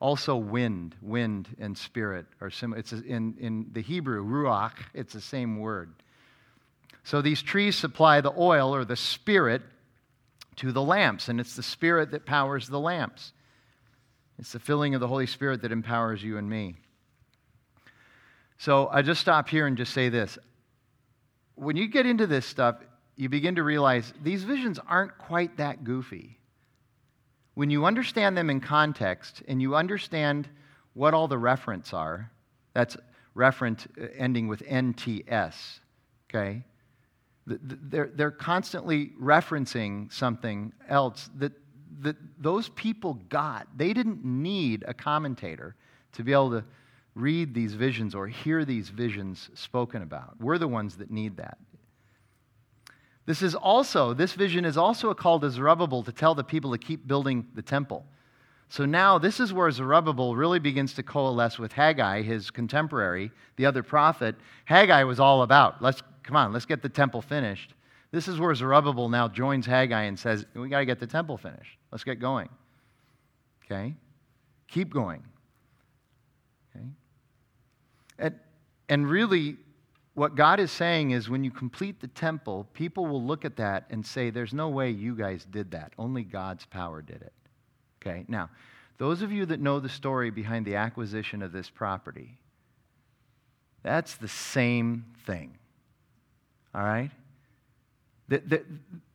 Also, wind, wind and spirit are similar. It's in, in the Hebrew, ruach, it's the same word. So these trees supply the oil or the spirit to the lamps, and it's the spirit that powers the lamps. It's the filling of the Holy Spirit that empowers you and me. So I just stop here and just say this. When you get into this stuff, you begin to realize these visions aren't quite that goofy. When you understand them in context and you understand what all the reference are, that's referent uh, ending with NTS, okay? They're, they're constantly referencing something else that, that those people got. They didn't need a commentator to be able to read these visions or hear these visions spoken about. We're the ones that need that. This is also, this vision is also a call to Zerubbabel to tell the people to keep building the temple. So now this is where Zerubbabel really begins to coalesce with Haggai, his contemporary, the other prophet. Haggai was all about, let's come on, let's get the temple finished. This is where Zerubbabel now joins Haggai and says, we got to get the temple finished. Let's get going. Okay? Keep going. And, and really, what God is saying is when you complete the temple, people will look at that and say, There's no way you guys did that. Only God's power did it. Okay, now, those of you that know the story behind the acquisition of this property, that's the same thing. All right?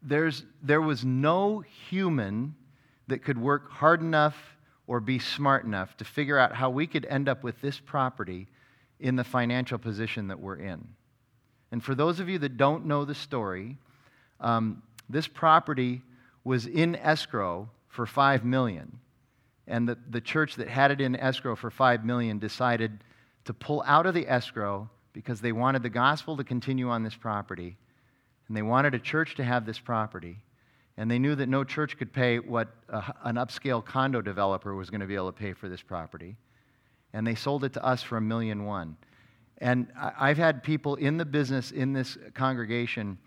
There's, there was no human that could work hard enough or be smart enough to figure out how we could end up with this property in the financial position that we're in. And for those of you that don't know the story, um, this property was in escrow for 5 million. And the, the church that had it in escrow for 5 million decided to pull out of the escrow because they wanted the gospel to continue on this property. And they wanted a church to have this property. And they knew that no church could pay what a, an upscale condo developer was going to be able to pay for this property and they sold it to us for a million one. And I've had people in the business in this congregation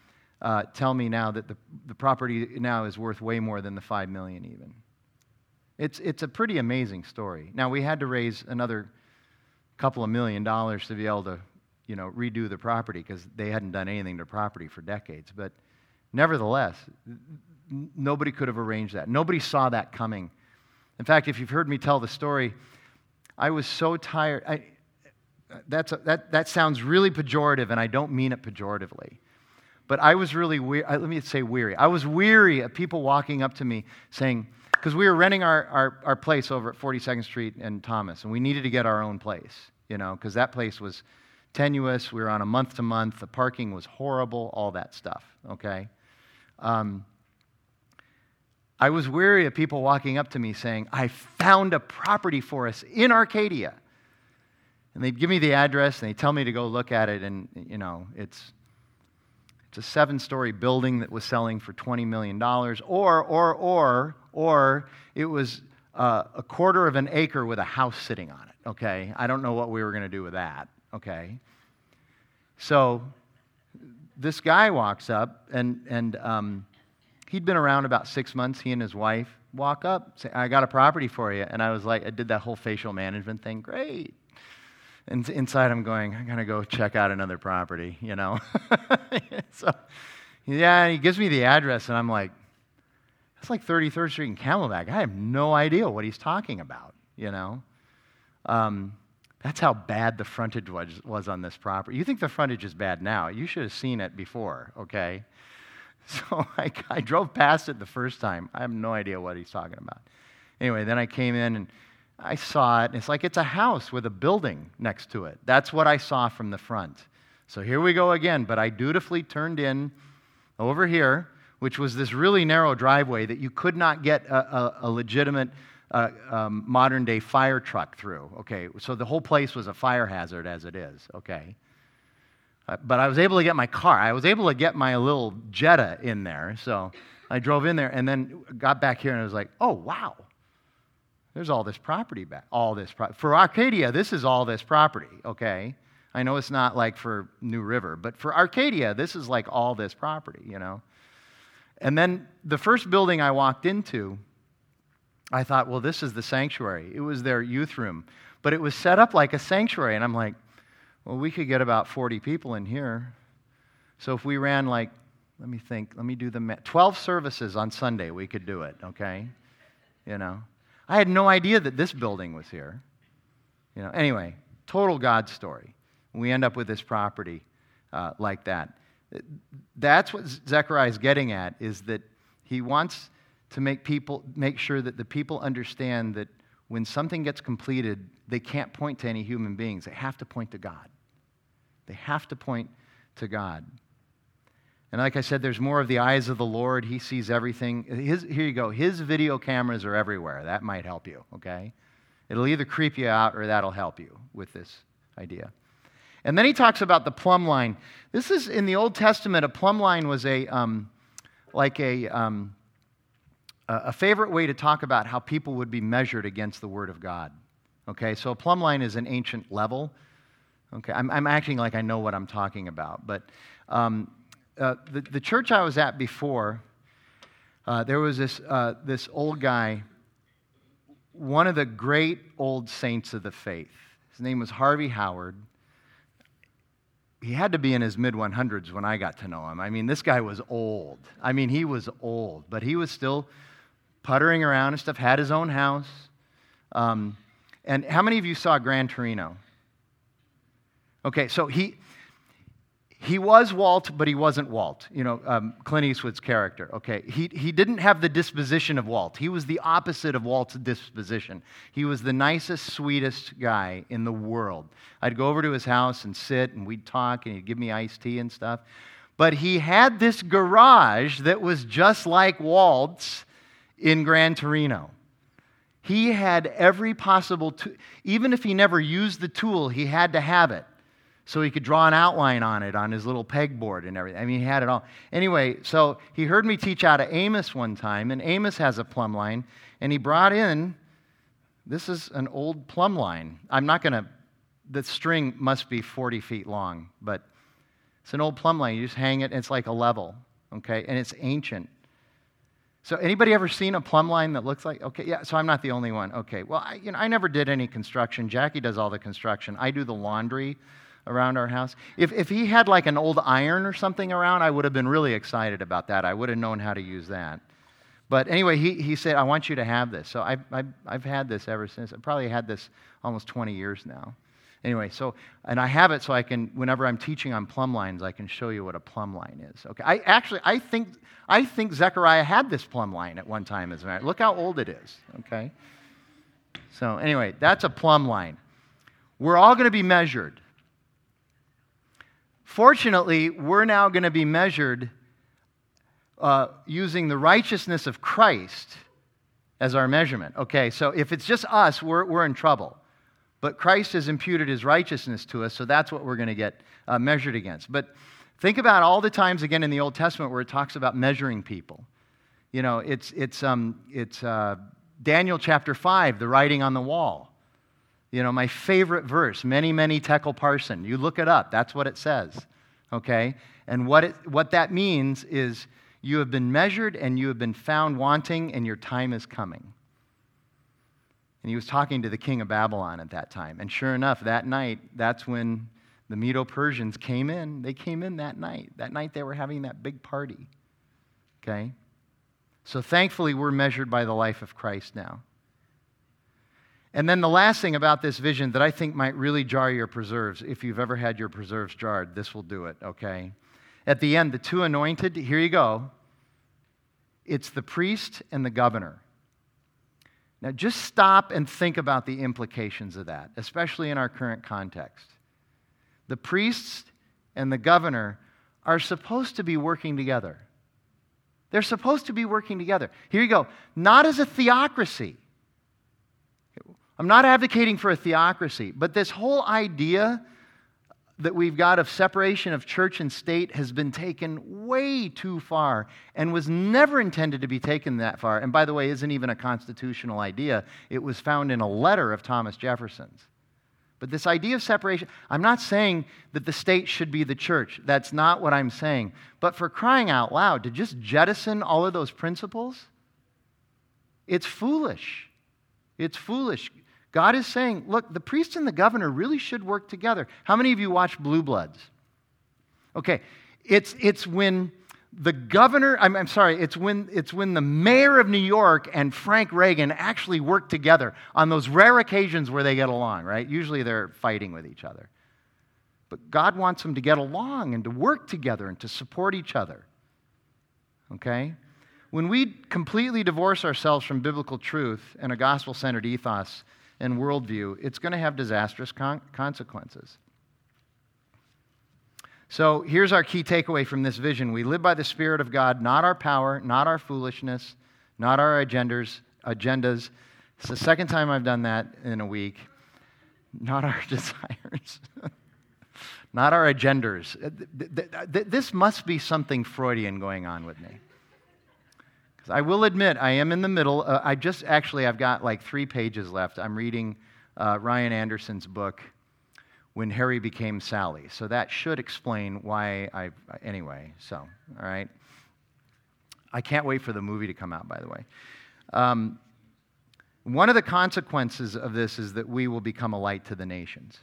uh, tell me now that the, the property now is worth way more than the five million even. It's, it's a pretty amazing story. Now we had to raise another couple of million dollars to be able to, you know, redo the property because they hadn't done anything to property for decades. But nevertheless, nobody could have arranged that. Nobody saw that coming. In fact, if you've heard me tell the story, I was so tired. I, that's a, that, that sounds really pejorative, and I don't mean it pejoratively. But I was really weary. Let me say weary. I was weary of people walking up to me saying, because we were renting our, our, our place over at 42nd Street and Thomas, and we needed to get our own place, you know, because that place was tenuous. We were on a month to month. The parking was horrible, all that stuff, okay? Um, I was weary of people walking up to me saying, I found a property for us in Arcadia. And they'd give me the address and they tell me to go look at it. And, you know, it's, it's a seven story building that was selling for $20 million. Or, or, or, or it was uh, a quarter of an acre with a house sitting on it. Okay. I don't know what we were going to do with that. Okay. So this guy walks up and, and, um, he'd been around about six months. He and his wife walk up, say, I got a property for you. And I was like, I did that whole facial management thing. Great. And inside, I'm going, I'm going to go check out another property, you know? so, yeah, he gives me the address, and I'm like, that's like 33rd Street in Camelback. I have no idea what he's talking about, you know? Um, That's how bad the frontage was, was on this property. You think the frontage is bad now. You should have seen it before, okay? So I, I drove past it the first time. I have no idea what he's talking about. Anyway, then I came in and I saw it. And it's like it's a house with a building next to it. That's what I saw from the front. So here we go again. But I dutifully turned in over here, which was this really narrow driveway that you could not get a, a, a legitimate uh, um, modern day fire truck through. Okay, so the whole place was a fire hazard as it is. Okay. Uh, but I was able to get my car. I was able to get my little Jetta in there. So I drove in there and then got back here and I was like, oh, wow. There's all this property back. All this For Arcadia, this is all this property, okay? I know it's not like for New River, but for Arcadia, this is like all this property, you know? And then the first building I walked into, I thought, well, this is the sanctuary. It was their youth room, but it was set up like a sanctuary. And I'm like, well, we could get about 40 people in here. So if we ran like, let me think, let me do the math, 12 services on Sunday, we could do it, okay? You know? I had no idea that this building was here. You know, anyway, total God story. We end up with this property uh, like that. That's what Zechariah is getting at, is that he wants to make people make sure that the people understand that when something gets completed, they can't point to any human beings. They have to point to God. They have to point to God. And like I said, there's more of the eyes of the Lord. He sees everything. His, here you go. His video cameras are everywhere. That might help you, okay? It'll either creep you out or that'll help you with this idea. And then he talks about the plumb line. This is in the Old Testament, a plumb line was a, um, like a, um, a favorite way to talk about how people would be measured against the Word of God. Okay, so a plumb line is an ancient level. Okay, I'm, I'm acting like I know what I'm talking about. But um, uh, the, the church I was at before, uh, there was this, uh, this old guy, one of the great old saints of the faith. His name was Harvey Howard. He had to be in his mid 100s when I got to know him. I mean, this guy was old. I mean, he was old, but he was still puttering around and stuff, had his own house. Um, and how many of you saw Gran Torino? Okay, so he, he was Walt, but he wasn't Walt, you know, um, Clint Eastwood's character. Okay, he, he didn't have the disposition of Walt. He was the opposite of Walt's disposition. He was the nicest, sweetest guy in the world. I'd go over to his house and sit, and we'd talk, and he'd give me iced tea and stuff. But he had this garage that was just like Walt's in Gran Torino. He had every possible, t- even if he never used the tool, he had to have it so he could draw an outline on it on his little pegboard and everything. I mean, he had it all. Anyway, so he heard me teach out of Amos one time, and Amos has a plumb line, and he brought in this is an old plumb line. I'm not going to, the string must be 40 feet long, but it's an old plumb line. You just hang it, it's like a level, okay? And it's ancient. So anybody ever seen a plumb line that looks like okay yeah so I'm not the only one okay well I, you know I never did any construction Jackie does all the construction I do the laundry around our house. If, if he had like an old iron or something around, I would have been really excited about that. I would have known how to use that. But anyway, he, he said, I want you to have this. So I've, I've, I've had this ever since. I've probably had this almost 20 years now. Anyway, so, and I have it so I can, whenever I'm teaching on plumb lines, I can show you what a plumb line is. Okay, I actually, I think, I think Zechariah had this plumb line at one time as a matter. Look how old it is, okay? So anyway, that's a plumb line. We're all going to be measured. Fortunately, we're now going to be measured uh, using the righteousness of Christ as our measurement. Okay, so if it's just us, we're, we're in trouble. But Christ has imputed his righteousness to us, so that's what we're going to get uh, measured against. But think about all the times again in the Old Testament where it talks about measuring people. You know, it's, it's, um, it's uh, Daniel chapter 5, the writing on the wall. You know, my favorite verse, mene, mene tekel parsin. You look it up, that's what it says. Okay? And what, it, what that means is you have been measured and you have been found wanting, and your time is coming. And he was talking to the king of Babylon at that time. And sure enough, that night, that's when the Medo Persians came in. They came in that night. That night they were having that big party. Okay? So thankfully, we're measured by the life of Christ now. And then the last thing about this vision that I think might really jar your preserves, if you've ever had your preserves jarred, this will do it, okay? At the end, the two anointed, here you go. It's the priest and the governor. Now, just stop and think about the implications of that, especially in our current context. The priests and the governor are supposed to be working together. They're supposed to be working together. Here you go. Not as a theocracy. I'm not advocating for a theocracy, but this whole idea that we've got of separation of church and state has been taken way too far and was never intended to be taken that far. And by the way, isn't even a constitutional idea. It was found in a letter of Thomas Jefferson's. But this idea of separation, I'm not saying that the state should be the church. That's not what I'm saying. But for crying out loud, to just jettison all of those principles, it's foolish. It's foolish. God is saying, look, the priest and the governor really should work together. How many of you watch Blue Bloods? Okay, it's, it's when the governor, I'm, I'm, sorry, it's when, it's when the mayor of New York and Frank Reagan actually work together on those rare occasions where they get along, right? Usually they're fighting with each other. But God wants them to get along and to work together and to support each other. Okay? When we completely divorce ourselves from biblical truth and a gospel centered ethos, and worldview, it's going to have disastrous con- consequences. So here's our key takeaway from this vision we live by the Spirit of God, not our power, not our foolishness, not our agendas. agendas. It's the second time I've done that in a week. Not our desires, not our agendas. This must be something Freudian going on with me. I will admit, I am in the middle. Uh, I just actually, I've got like three pages left. I'm reading uh, Ryan Anderson's book, When Harry Became Sally. So that should explain why I, anyway, so, all right. I can't wait for the movie to come out, by the way. Um, one of the consequences of this is that we will become a light to the nations.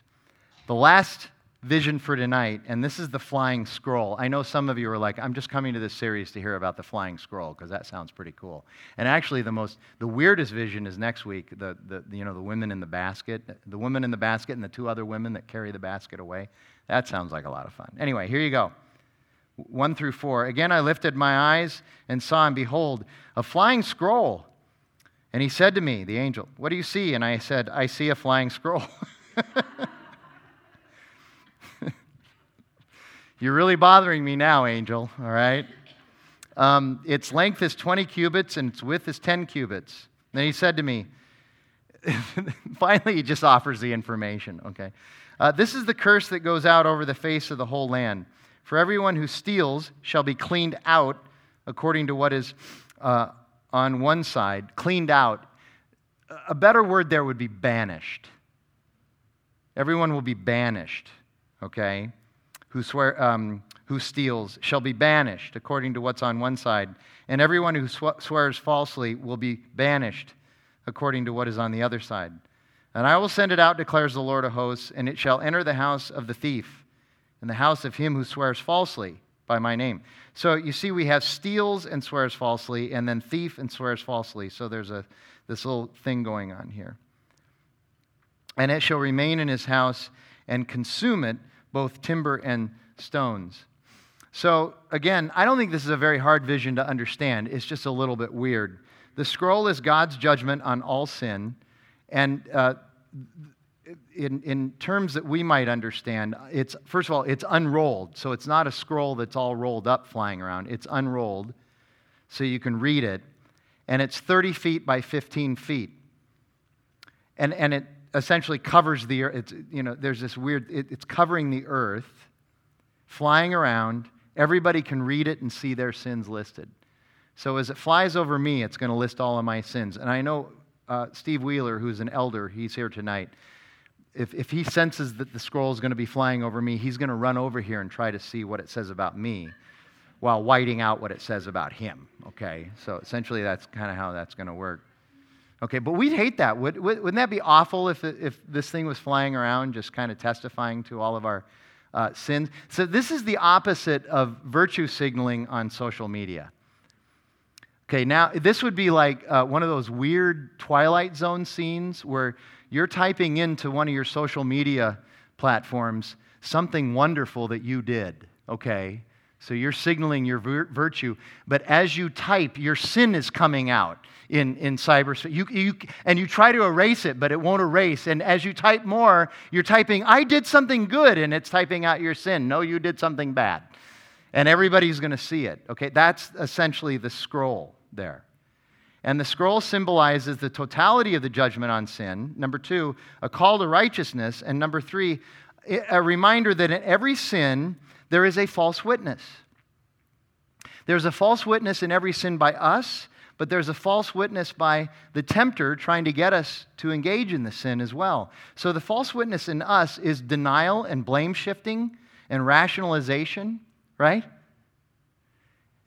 The last vision for tonight, and this is the flying scroll. I know some of you are like, I'm just coming to this series to hear about the flying scroll because that sounds pretty cool. And actually, the most, the weirdest vision is next week. The, the, you know, the women in the basket, the woman in the basket, and the two other women that carry the basket away. That sounds like a lot of fun. Anyway, here you go. 1 through 4. Again, I lifted my eyes and saw, and behold, a flying scroll. And he said to me, the angel, What do you see? And I said, I see a flying scroll. You're really bothering me now, angel, all right? Um, its length is 20 cubits and its width is 10 cubits. Then he said to me, finally, he just offers the information, okay? Uh, this is the curse that goes out over the face of the whole land. For everyone who steals shall be cleaned out according to what is uh, on one side, cleaned out. A better word there would be banished. Everyone will be banished, okay? Who, swear, um, who steals shall be banished, according to what's on one side, and everyone who sw- swears falsely will be banished, according to what is on the other side. And I will send it out, declares the Lord of hosts, and it shall enter the house of the thief, and the house of him who swears falsely by my name. So you see, we have steals and swears falsely, and then thief and swears falsely. So there's a, this little thing going on here. And it shall remain in his house and consume it both timber and stones. So, again, I don't think this is a very hard vision to understand. It's just a little bit weird. The scroll is God's judgment on all sin. And uh, in, in terms that we might understand, it's, first of all, it's unrolled. So it's not a scroll that's all rolled up flying around. It's unrolled so you can read it. And it's 30 feet by 15 feet. And, and it, essentially covers the earth. It's, you know, there's this weird, it, it's covering the earth, flying around. Everybody can read it and see their sins listed. So as it flies over me, it's going to list all of my sins. And I know uh, Steve Wheeler, who's an elder, he's here tonight. If, if he senses that the scroll is going to be flying over me, he's going to run over here and try to see what it says about me while whiting out what it says about him. Okay? So essentially, that's kind of how that's going to work. Okay, but we'd hate that. Would, wouldn't that be awful if, if this thing was flying around just kind of testifying to all of our uh, sins? So, this is the opposite of virtue signaling on social media. Okay, now this would be like uh, one of those weird Twilight Zone scenes where you're typing into one of your social media platforms something wonderful that you did, okay? So you're signaling your vir- virtue, but as you type, your sin is coming out in, in cyberspace. You, you, and you try to erase it, but it won't erase. And as you type more, you're typing, I did something good, and it's typing out your sin. No, you did something bad. And everybody's going to see it, okay? That's essentially the scroll there. And the scroll symbolizes the totality of the judgment on sin. Number two, a call to righteousness. And number three, a reminder that in every sin, there is a false witness. There's a false witness in every sin by us, but there's a false witness by the tempter trying to get us to engage in the sin as well. So the false witness in us is denial and blame shifting and rationalization, right?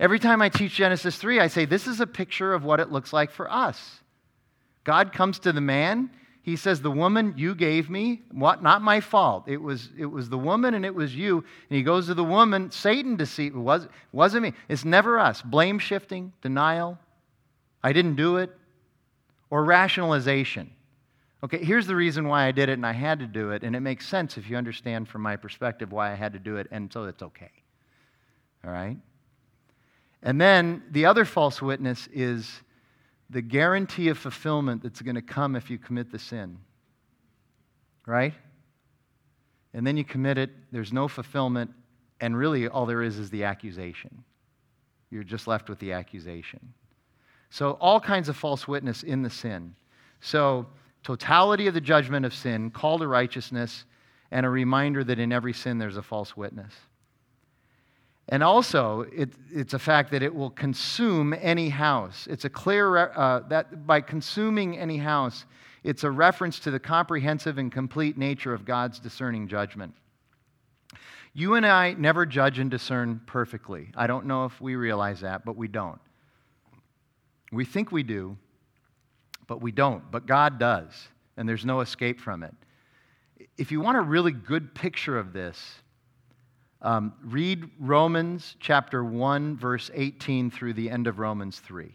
Every time I teach Genesis 3, I say, This is a picture of what it looks like for us. God comes to the man. He says, The woman you gave me, what? Not my fault. It was, it was the woman and it was you. And he goes to the woman, Satan deceived. Was, wasn't me. It's never us. Blame shifting, denial. I didn't do it. Or rationalization. Okay, here's the reason why I did it and I had to do it. And it makes sense if you understand from my perspective why I had to do it. And so it's okay. All right? And then the other false witness is the guarantee of fulfillment that's going to come if you commit the sin. Right? And then you commit it, there's no fulfillment, and really all there is is the accusation. You're just left with the accusation. So, all kinds of false witness in the sin. So, totality of the judgment of sin, call to righteousness, and a reminder that in every sin there's a false witness. And also, it, it's a fact that it will consume any house. It's a clear, uh, that by consuming any house, it's a reference to the comprehensive and complete nature of God's discerning judgment. You and I never judge and discern perfectly. I don't know if we realize that, but we don't. We think we do, but we don't. But God does, and there's no escape from it. If you want a really good picture of this, um, read Romans chapter 1, verse 18 through the end of Romans 3.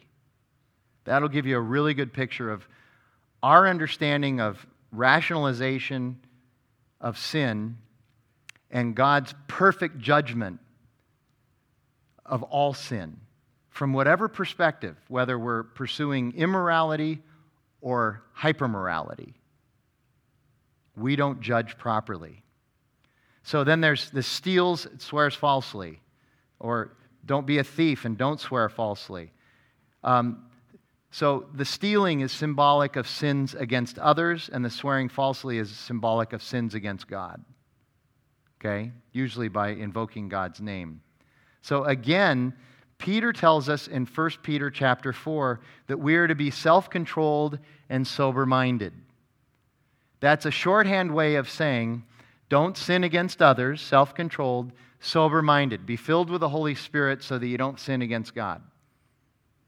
That'll give you a really good picture of our understanding of rationalization of sin and God's perfect judgment of all sin from whatever perspective, whether we're pursuing immorality or hypermorality. We don't judge properly. So then there's the steals, swears falsely, or don't be a thief and don't swear falsely. Um, so the stealing is symbolic of sins against others, and the swearing falsely is symbolic of sins against God. Okay? Usually by invoking God's name. So again, Peter tells us in 1 Peter chapter 4 that we are to be self controlled and sober minded. That's a shorthand way of saying don't sin against others, self controlled, sober minded. Be filled with the Holy Spirit so that you don't sin against God.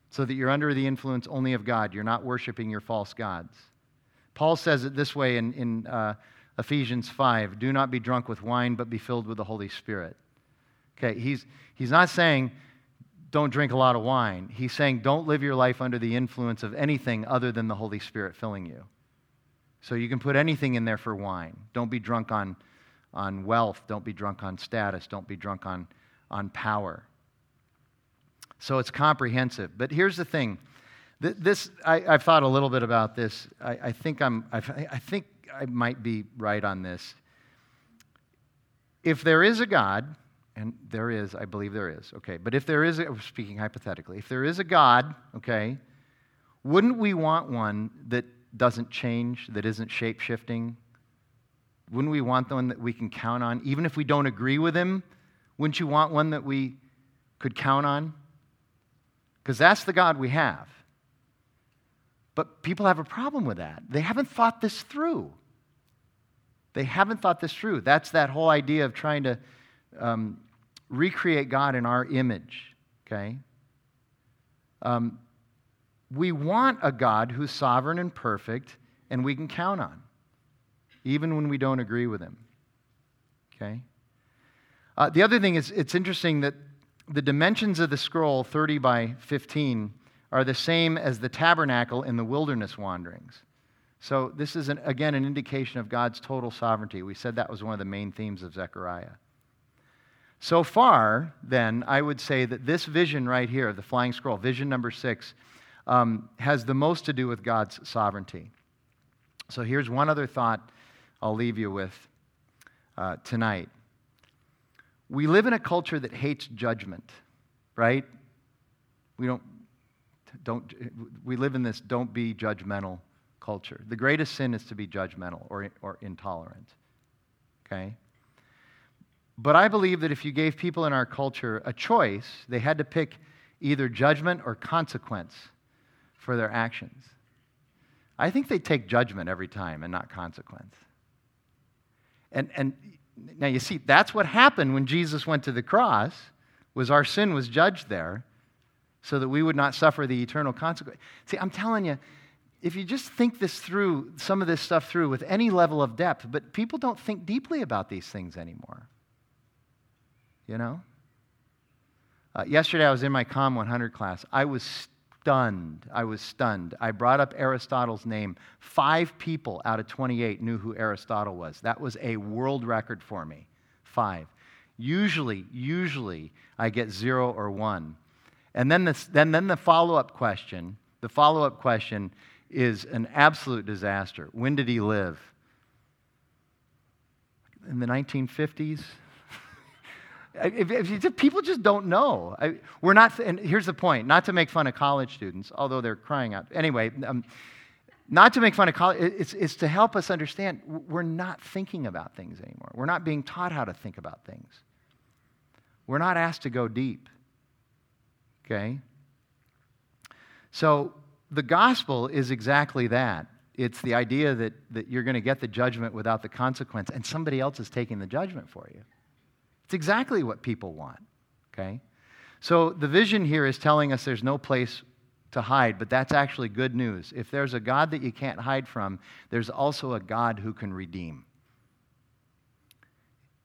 So that you're under the influence only of God. You're not worshiping your false gods. Paul says it this way in, in uh, Ephesians 5 Do not be drunk with wine, but be filled with the Holy Spirit. Okay, he's, he's not saying don't drink a lot of wine. He's saying don't live your life under the influence of anything other than the Holy Spirit filling you. So you can put anything in there for wine. Don't be drunk on on wealth. Don't be drunk on status. Don't be drunk on, on power. So it's comprehensive. But here's the thing. This, I, have thought a little bit about this. I, I think I'm, I've, I think I might be right on this. If there is a God, and there is, I believe there is, okay, but if there is, speaking hypothetically, if there is a God, okay, wouldn't we want one that doesn't change, that isn't shape shifting, wouldn't we want the one that we can count on? Even if we don't agree with him, wouldn't you want one that we could count on? Because that's the God we have. But people have a problem with that. They haven't thought this through. They haven't thought this through. That's that whole idea of trying to um, recreate God in our image, okay? Um, we want a God who's sovereign and perfect and we can count on even when we don't agree with him. Okay? Uh, the other thing is, it's interesting that the dimensions of the scroll, 30 by 15, are the same as the tabernacle in the wilderness wanderings. So, this is, an, again, an indication of God's total sovereignty. We said that was one of the main themes of Zechariah. So far, then, I would say that this vision right here, of the flying scroll, vision number six, um, has the most to do with God's sovereignty. So, here's one other thought I'll leave you with uh, tonight. We live in a culture that hates judgment, right? We don't, don't, we live in this don't be judgmental culture. The greatest sin is to be judgmental or, or intolerant, okay? But I believe that if you gave people in our culture a choice, they had to pick either judgment or consequence for their actions. I think they take judgment every time and not consequence. And, and now you see, that's what happened when Jesus went to the cross, was our sin was judged there so that we would not suffer the eternal consequence. See, I'm telling you, if you just think this through, some of this stuff through with any level of depth, but people don't think deeply about these things anymore. You know? Uh, yesterday I was in my Com 100 class. I was stunned. I was stunned. I brought up Aristotle's name. Five people out of 28 knew who Aristotle was. That was a world record for me. Five. Usually, usually, I get zero or one. And then the, then, then the follow up question the follow up question is an absolute disaster. When did he live? In the 1950s? If, if, people just don't know. I, we're not, and here's the point not to make fun of college students, although they're crying out. Anyway, um, not to make fun of college, it's, it's to help us understand we're not thinking about things anymore. We're not being taught how to think about things. We're not asked to go deep. Okay? So the gospel is exactly that. It's the idea that, that you're going to get the judgment without the consequence, and somebody else is taking the judgment for you. It's exactly what people want, okay? So the vision here is telling us there's no place to hide, but that's actually good news. If there's a God that you can't hide from, there's also a God who can redeem.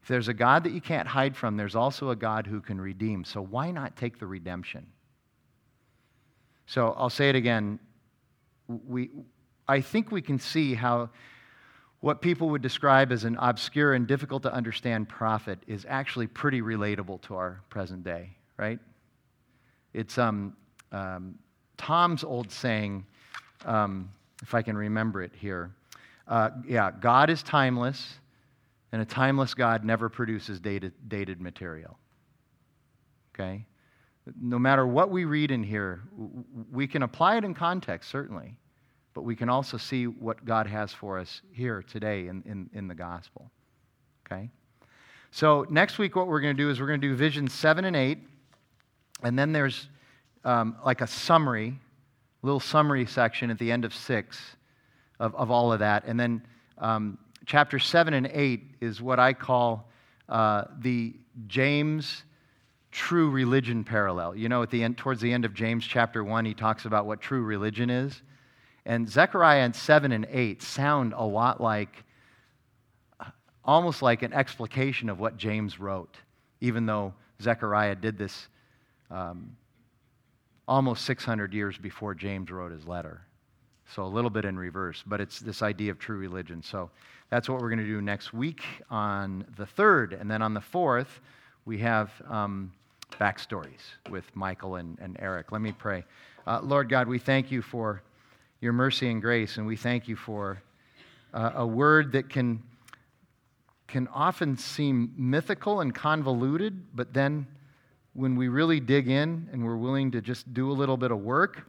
If there's a God that you can't hide from, there's also a God who can redeem. So why not take the redemption? So I'll say it again. We, I think we can see how what people would describe as an obscure and difficult to understand prophet is actually pretty relatable to our present day, right? It's um, um, Tom's old saying, um, if I can remember it here. Uh, yeah, God is timeless, and a timeless God never produces dated, dated material. Okay? No matter what we read in here, we can apply it in context, certainly but we can also see what God has for us here today in, in, in the gospel. Okay? So, next week, what we're going to do is we're going to do visions 7 and 8, and then there's um, like a summary, little summary section at the end of 6 of, of all of that. And then um, chapter 7 and 8 is what I call uh, the James true religion parallel. You know, at the end, towards the end of James chapter 1, he talks about what true religion is. And Zechariah and 7 and 8 sound a lot like, almost like an explication of what James wrote, even though Zechariah did this um, almost 600 years before James wrote his letter. So a little bit in reverse, but it's this idea of true religion. So that's what we're going to do next week on the 3rd. And then on the 4th, we have um, backstories with Michael and, and Eric. Let me pray. Uh, Lord God, we thank you for your mercy and grace, and we thank you for uh, a word that can, can often seem mythical and convoluted, but then when we really dig in and we're willing to just do a little bit of work,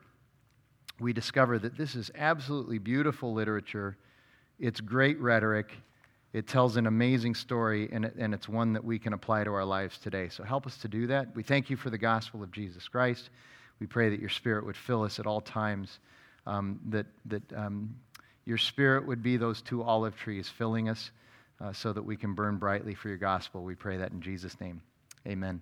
we discover that this is absolutely beautiful literature. It's great rhetoric. It tells an amazing story, and, it, and it's one that we can apply to our lives today. So help us to do that. We thank you for the gospel of Jesus Christ. We pray that your spirit would fill us at all times um, that, that um, your spirit would be those two olive trees filling us uh, so that we can burn brightly for your gospel. We pray that in Jesus' name. Amen.